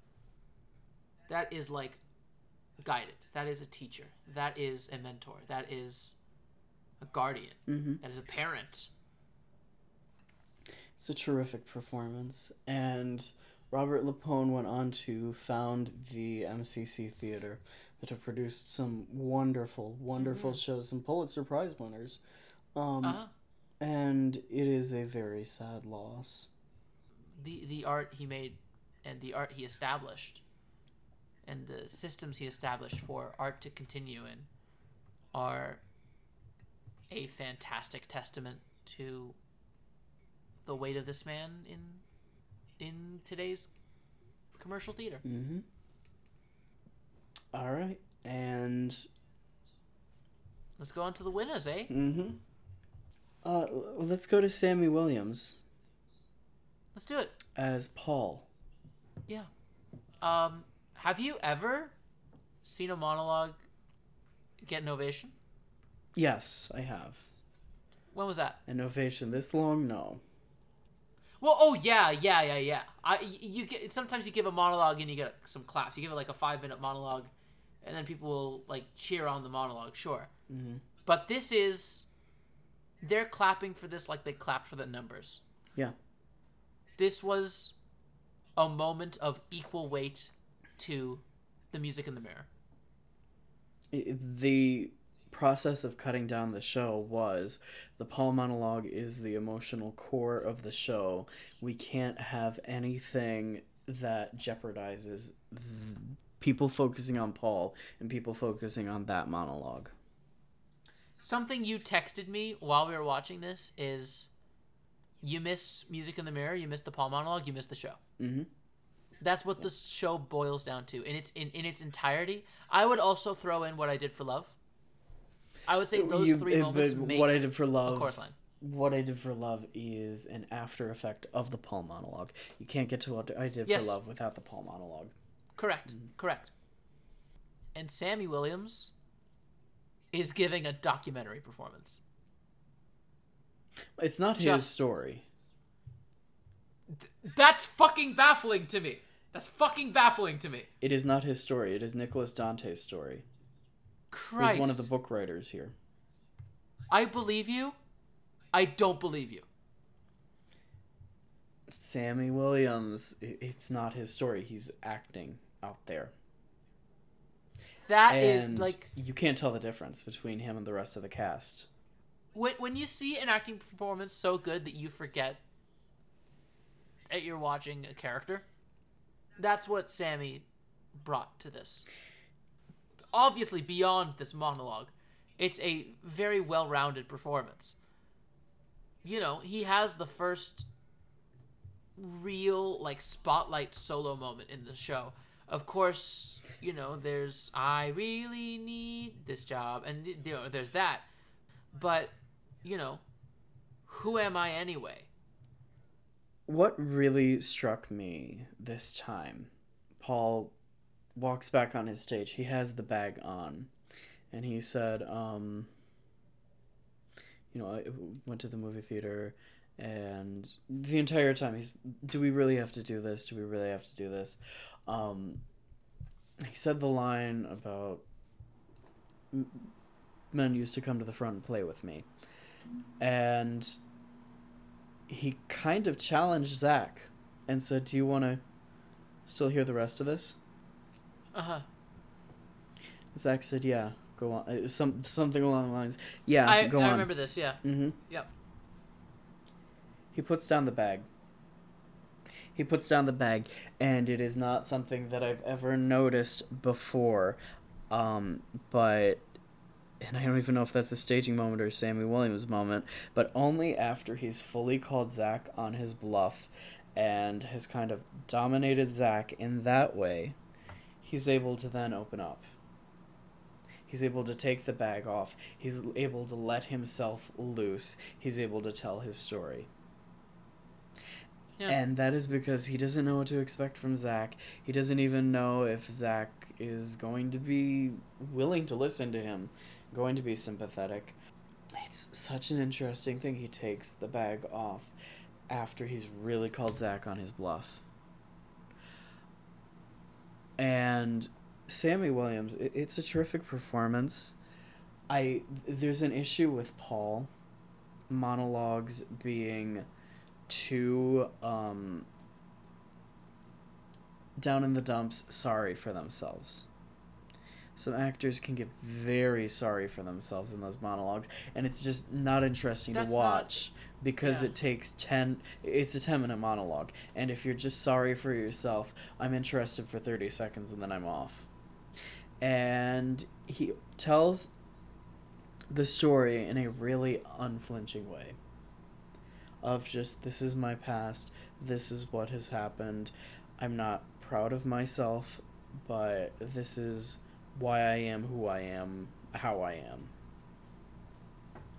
That is like guidance. That is a teacher. That is a mentor. That is a guardian. Mm-hmm. That is a parent. It's a terrific performance. And Robert LuPone went on to found the MCC Theater that have produced some wonderful, wonderful shows, some Pulitzer Prize winners. Um, Uh-huh. And it is a very sad loss. The the art he made and the art he established and the systems he established for art to continue in are a fantastic testament to the weight of this man in in today's commercial theater. Mm-hmm. All right. And Let's go on to the winners, eh? mm-hmm. Uh, let's go to Sammy Williams Let's do it. as Paul. Yeah. Um, have you ever seen a monologue get an ovation? Yes, I have. When was that? An ovation this long? No. Well, oh yeah, yeah, yeah, yeah. I you get sometimes you give a monologue and you get some claps. You give it like a five minute monologue, and then people will like cheer on the monologue. Sure, Mm-hmm. but this is they're clapping for this like they clapped for the numbers. Yeah. This was a moment of equal weight to the music in the mirror. The process of cutting down the show was the Paul monologue is the emotional core of the show. We can't have anything that jeopardizes th- people focusing on Paul and people focusing on that monologue. Something you texted me while we were watching this is you miss music in the mirror, you miss the Paul monologue, you miss the show. Mm-hmm. That's what this show boils down to in its in, in its entirety. I would also throw in what I did for love. I would say those You- three it- moments make what I did for love. chorus line. What I did for love is an after effect of the Paul monologue. You can't get to what I did Yes. for love without the Paul monologue. Correct. Mm. Correct. And Sammy Williams is giving a documentary performance. It's not his Just- story. That's fucking baffling to me. That's fucking baffling to me. It is not his story. It is Nicholas Dante's story. Christ. He's one of the book writers here. I believe you. I don't believe you. Sammy Williams, it's not his story. He's acting out there. That is And like you can't tell the difference between him and the rest of the cast. when when you see an acting performance so good that you forget that you're watching a character. That's what Sammy brought to this. Obviously, beyond this monologue, it's a very well-rounded performance. You know, he has the first real like spotlight solo moment in the show. Of course, you know, there's I really need this job and you know, there's that. But, you know, who am I anyway? What really struck me this time, Paul walks back on his stage. He has the bag on, and he said, um, you know, I went to the movie theater, and the entire time he's, do we really have to do this? Do we really have to do this? Um, he said the line about men used to come to the front and play with me, and he kind of challenged Zach and said, "Do you want to still hear the rest of this?" Uh huh. Zach said, "Yeah, go on." Uh, some something along the lines. Yeah, I, go I on. I remember this, yeah. Mm-hmm. Yep. He puts down the bag. He puts down the bag, and it is not something that I've ever noticed before. Um, but, and I don't even know if that's a staging moment or a Sammy Williams moment, but only after he's fully called Zach on his bluff and has kind of dominated Zach in that way, he's able to then open up. He's able to take the bag off. He's able to let himself loose. He's able to tell his story. Yeah. And that is because he doesn't know what to expect from Zach. He doesn't even know if Zach is going to be willing to listen to him, going to be sympathetic. It's such an interesting thing. He takes the bag off after he's really called Zach on his bluff. And Sammy Williams, it, it's a terrific performance. I there's an issue with Paul monologues being too um, down in the dumps, sorry for themselves. Some actors can get very sorry for themselves in those monologues, and it's just not interesting That's to not- watch because yeah. it takes 10 it's a 10 minute monologue and if you're just sorry for yourself i'm interested for 30 seconds and then i'm off. And he tells the story in a really unflinching way of just this is my past. This is what has happened. I'm not proud of myself but this is why i am who i am how i am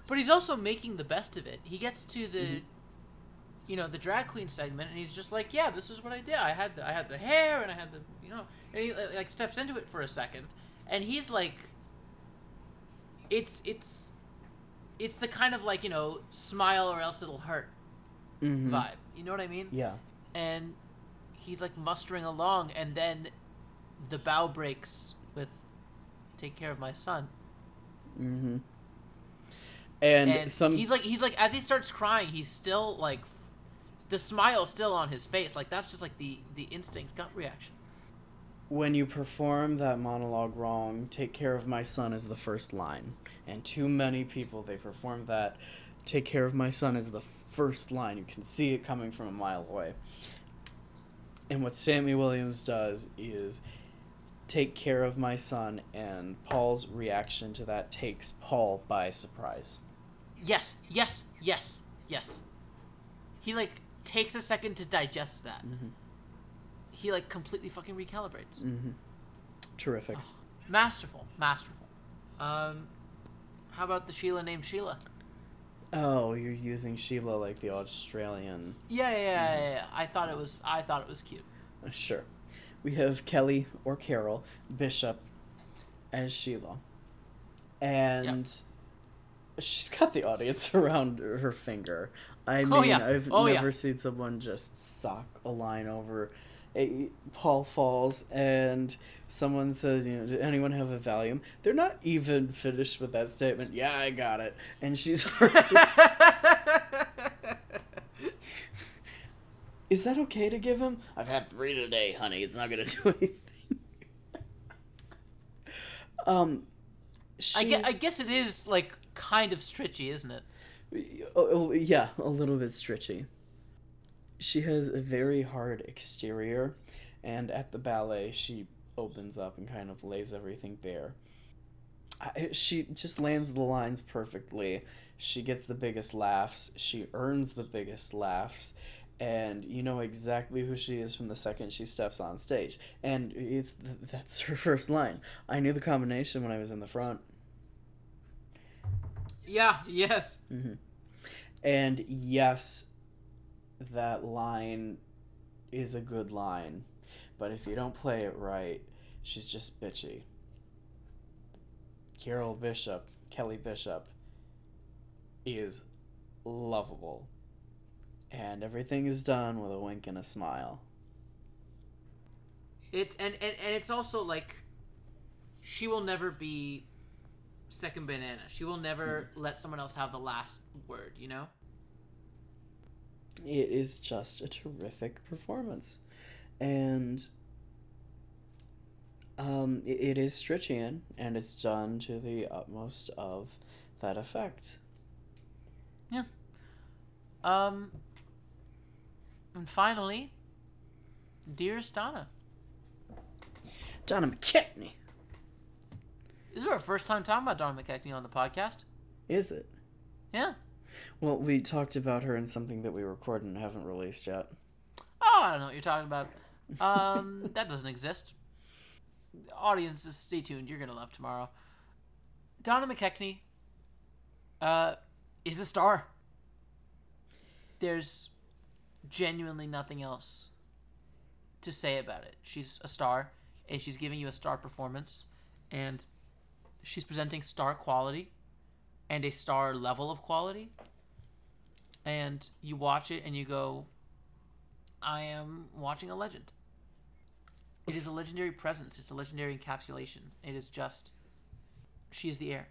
But he's also making the best of it. He gets to the, you know, the drag queen segment, and he's just like, "Yeah, this is what I did. I had the, I had the hair, and I had the, you know," and he like steps into it for a second, and he's like, "It's it's, it's the kind of like you know, smile or else it'll hurt mm-hmm. vibe. You know what I mean?" yeah And he's like mustering along, and then the bow breaks "Take care of my son." mm-hmm and, and some he's like he's like as he starts crying he's still like the smile still on his face like that's just like the the instinct gut reaction when you perform that monologue wrong, take care of my son is the first line. And too many people they perform that take care of my son is the first line. You can see it coming from a mile away. And what Sammy Williams does is take care of my son and Paul's reaction to that takes Paul by surprise. yes yes yes yes he like takes a second to digest that he like completely fucking recalibrates Mm-hmm. Terrific. masterful masterful um how about the sheila named sheila Oh, you're using Sheila like the Australian yeah yeah yeah, yeah, yeah. i thought it was i thought it was cute Sure. We have Kelly or Carol Bishop as Sheila. And she's got the audience <laughs> around her finger. I oh, mean, Oh, yeah. I've Oh, yeah. never seen someone just sock a line over. A, Paul falls, and someone says, "You know, did anyone have a Valium?" They're not even finished with that statement. Yeah, I got it, and she's. <laughs> Is that okay to give him? I've had three today, honey. It's not gonna <laughs> do anything. um, I guess, I guess it is like kind of stretchy, isn't it Oh, oh, yeah, a little bit stretchy. She has a very hard exterior, and at the ballet, she opens up and kind of lays everything bare. I, she just lands the lines perfectly. She gets the biggest laughs. She earns the biggest laughs. And you know exactly who she is from the second she steps on stage. And it's that's her <laughs> first line. I knew the combination when I was in the front. yeah yes mm-hmm. And yes, that line is a good line, but if you don't play it right, she's just bitchy. Carol Bishop, Kelly Bishop, is lovable. And everything is done with a wink and a smile. It and, and and it's also like she will never be second banana. She will never let someone else have the last word, you know? It is just a terrific performance. And um, it, it is Stritchian, and it's done to the utmost of that effect. Yeah. Um and finally, dearest Donna. Donna McKechnie, This is our first time talking about Donna McKechnie on the podcast. is it? Yeah. Well, we talked about her in something that we recorded and haven't released yet. Oh, I don't know what you're talking about. Um, <laughs> that doesn't exist. Audiences, stay tuned. You're gonna love tomorrow. Donna McKechnie, uh, is a star. There's genuinely nothing else to say about it. She's a star, and she's giving you a star performance, and she's presenting star quality, and a star level of quality. And you watch it, and you go, I am watching a legend. It is a legendary presence. It's a legendary encapsulation. It is just. She is the air.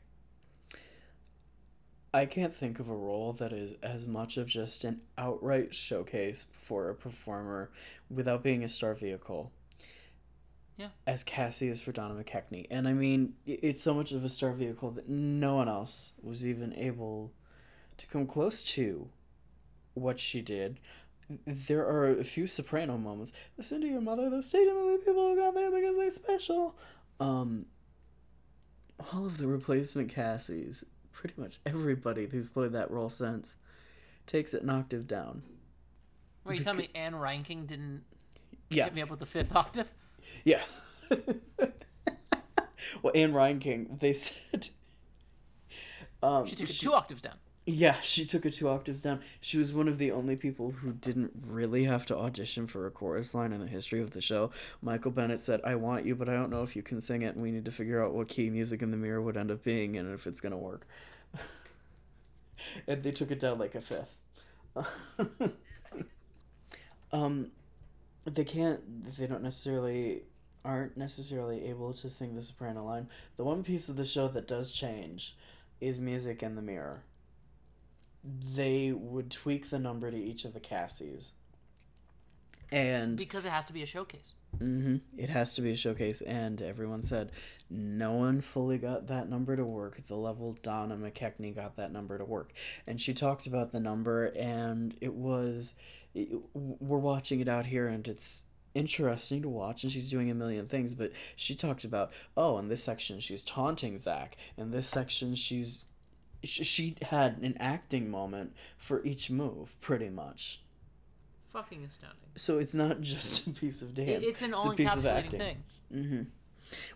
I can't think of a role that is as much of just an outright showcase for a performer without being a star vehicle. Yeah. As Cassie is for Donna McKechnie. And I mean, it's so much of a star vehicle that no one else was even able to come close to what she did. There are a few soprano moments. Listen to your mother, those stadium movie people who got there because they're special. Um, all of the replacement Cassies, pretty much everybody who's played that role since, takes it an octave down. Wait, you tell me Ann Reinking didn't Yeah, hit me up with the fifth octave? yeah. <laughs> well, Ann Reinking, they said. Um, She took it two octaves down. Yeah, she took it two octaves down. She was one of the only people who didn't really have to audition for a chorus line in the history of the show. Michael Bennett said, I want you, but I don't know if you can sing it, and we need to figure out what key Music in the Mirror would end up being and if it's going to work. <laughs> and they took it down like a fifth. <laughs> um, they can't, they don't necessarily, aren't necessarily able to sing the soprano line. The one piece of the show that does change is Music in the Mirror they would tweak the number to each of the Cassies. And Because it has to be a showcase. Hmm it has to be a showcase, and everyone said no one fully got that number to work. The level Donna McKechnie got that number to work, and she talked about the number, and it was it, we're watching it out here, and it's interesting to watch and she's doing a million things but she talked about oh in this section she's taunting zach in this section she's sh- she had an acting moment for each move pretty much Fucking astounding. so it's not <laughs> just a piece of It- dance it's an a all piece of encapsulating acting. thing. Mm-hmm.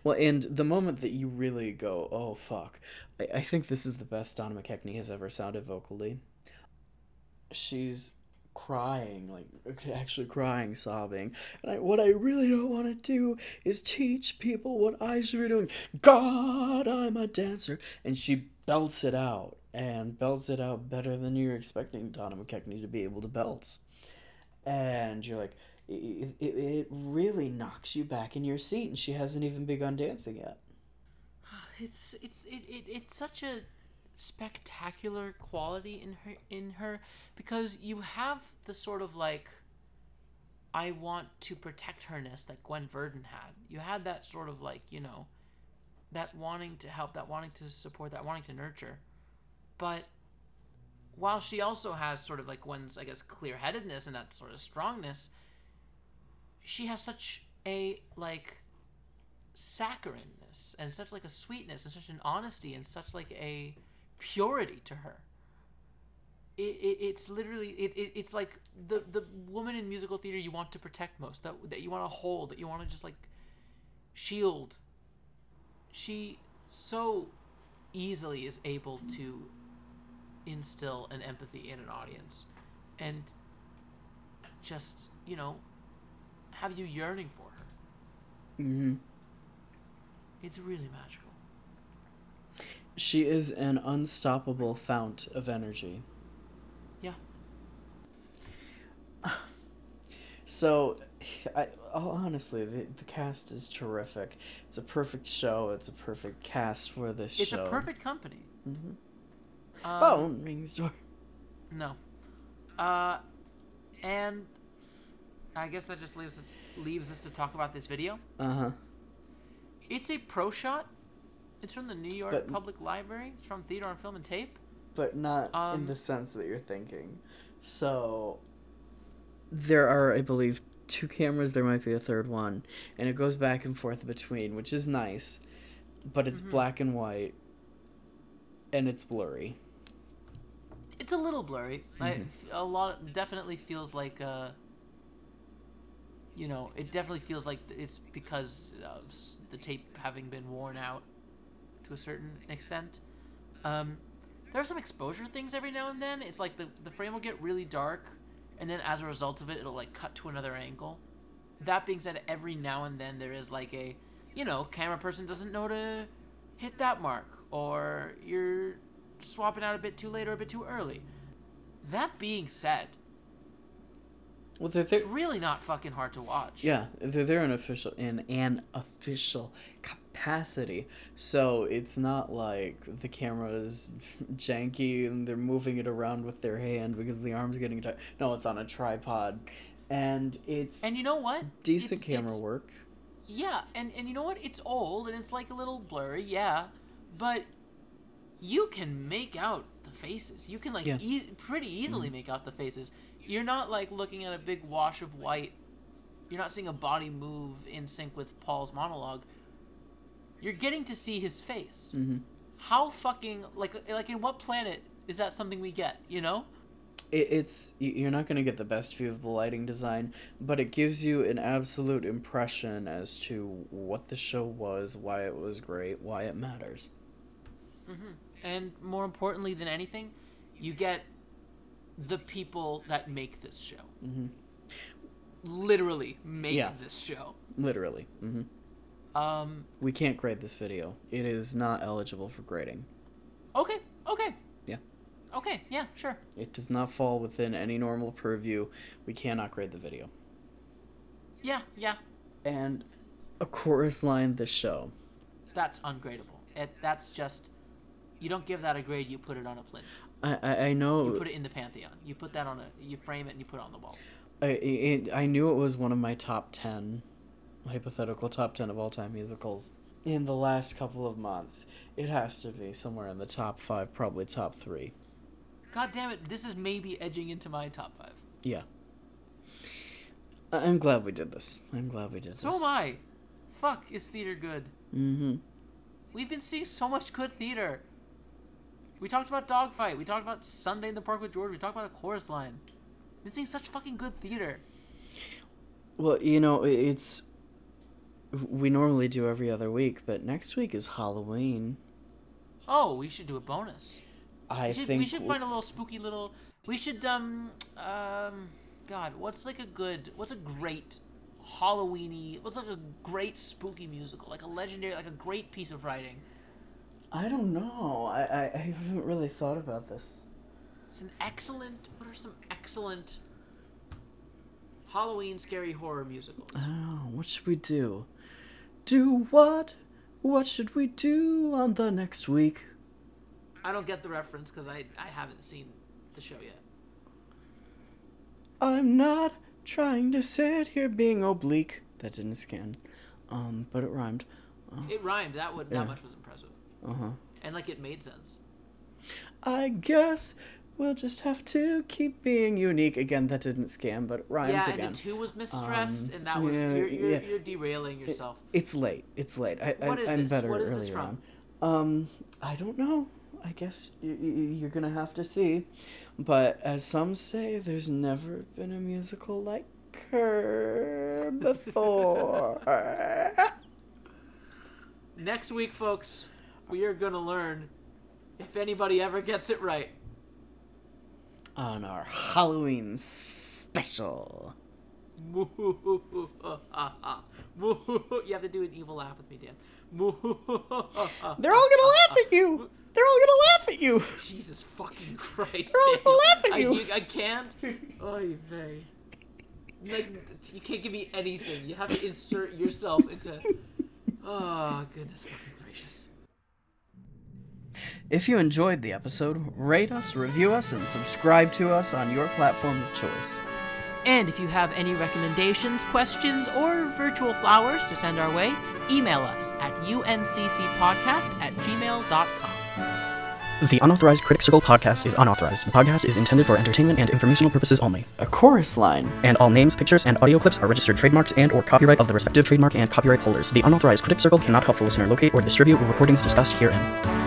Well, and the moment that you really go, oh fuck, I, I think this is the best Donna McKechnie has ever sounded vocally. She's crying, like <laughs> actually crying, sobbing. And I, what I really don't want to do is teach people what I should be doing. God, I'm a dancer, and she belts it out and belts it out better than you're expecting Donna McKechnie to be able to belt. And you're like, it, it, it really knocks you back in your seat, and she hasn't even begun dancing yet. <sighs> It's it's it, it it's such a spectacular quality in her in her because you have the sort of like I want to protect herness that Gwen Verdon had. You had that sort of like, you know, that wanting to help, that wanting to support, that wanting to nurture. But while she also has sort of like one's, I guess, clear headedness and that sort of strongness, she has such a like saccharineness and such like a sweetness and such an honesty and such like a purity to her. It, it, it's literally it, it, it's like the the woman in musical theater you want to protect most that that you want to hold that you want to just like shield. She so easily is able to instill an empathy in an audience and just you know have you yearning for her. Mm-hmm. It's really magical. She is an unstoppable fount of energy. Yeah. <sighs> So, I oh, honestly, the, the cast is terrific. It's a perfect show. It's a perfect cast for this It's show. a perfect company. Mhm. Um, Phone rings door. No. Uh, and I guess that just leaves us leaves us to talk about this video. Uh huh. It's a pro shot. It's from the New York But- Public Library. It's from Theater on Film and Tape. But not in Um, the sense that you're thinking. So, there are, I believe, two cameras. There might be a third one, and it goes back and forth between, which is nice. But it's Mhm. black and white, and it's blurry. It's a little blurry. I, Mhm. a lot definitely feels like uh you know, it definitely feels like it's because of the tape having been worn out to a certain extent. Um, there are some exposure things every now and then. It's like the the frame will get really dark, and then as a result of it, it'll like cut to another angle. That being said, every now and then there is like a, you know, camera person doesn't know to hit that mark, or you're swapping out a bit too late or a bit too early. That being said, Well, they're there. it's really not fucking hard to watch. Yeah, they're there in official in an official capacity. So it's not like the camera is <laughs> janky and they're moving it around with their hand because the arm's getting tight. No, it's on a tripod. And it's And you know what? decent It's- camera it's- work. Yeah, and and you know what? It's old and it's like a little blurry, yeah, but you can make out the faces. You can like Yeah. Mm-hmm. e- pretty easily make out the faces. You're not like looking at a big wash of white. You're not seeing a body move in sync with Paul's monologue. You're getting to see his face. Mm-hmm. How fucking like like in what planet is that something we get? You know? it's you're not going to get the best view of the lighting design but it gives you an absolute impression as to what the show was why it was great why it matters And more importantly than anything, you get the people that make this show. Mhm. Literally make Yeah. this show. literally hmm Um. we can't grade this video it is not eligible for grading Okay. Okay. Yeah. Okay. Yeah. Sure. it does not fall within any normal purview we cannot grade the video Yeah. Yeah. and a chorus line the show That's ungradable. It. That's just. You don't give that a grade. You put it on a plinth. I, I, I know You put it in the pantheon. You put that on a. You frame it and you put it on the wall. I, it, I knew it was one of my top 10 hypothetical top 10 of all time musicals in the last couple of months it has to be somewhere in the top 5 probably top 3 God damn it! This is maybe edging into my top five. yeah i'm glad we did this i'm glad we did So this am I. Fuck, is theater good? mm-hmm We've been seeing so much good theater. We talked about Dogfight. We talked about Sunday in the Park with George. We talked about a chorus line. Been seeing such fucking good theater. well you know it's we normally do every other week but next week is halloween Oh, we should do a bonus. i We should, think we should find a little spooky little. We should um um. God, what's like a good? What's a great Halloweeny? What's like a great spooky musical? Like a legendary, like a great piece of writing. I don't know I, I i haven't really thought about this It's an excellent. What are some excellent Halloween scary horror musicals? Oh, what should we do? Do what? What should we do on the next week? I don't get the reference because I I haven't seen the show yet. I'm not trying to sit here being oblique. That didn't scan. Um, but it rhymed. It rhymed. That would Yeah. that much was impressive, Uh huh. and like it made sense. I guess we'll just have to keep being unique. Again, that didn't scan, but it rhymed yeah, again. and the two was misstressed, Um, and that was yeah, you're, you're, yeah. you're derailing yourself. It's late. It's late. I, What I, is I'm this? better What is earlier this from? on. Um, I don't know. I guess you, you're gonna have to see. But as some say, there's never been a musical like her before. <laughs> Next week, folks, we are gonna learn if anybody ever gets it right. on our Halloween special. you have to do an evil laugh with me, Dan. They're all gonna laugh at you. They're all gonna laugh at you. Jesus fucking Christ! They're all gonna laugh at I, you. I can't. Oy vey. Like, you can't give me anything. You have to insert yourself into. Oh goodness fucking gracious. If you enjoyed the episode, rate us, review us, and subscribe to us on your platform of choice. And if you have any recommendations, questions, or virtual flowers to send our way, email us at unccpodcast at gmail.com. The Unauthorized Critic Circle podcast is unauthorized. The podcast is intended for entertainment and informational purposes only. A chorus line. And all names, pictures, and audio clips are registered trademarks and or copyright of the respective trademark and copyright holders. The Unauthorized Critic Circle cannot help the listener locate or distribute the recordings discussed herein.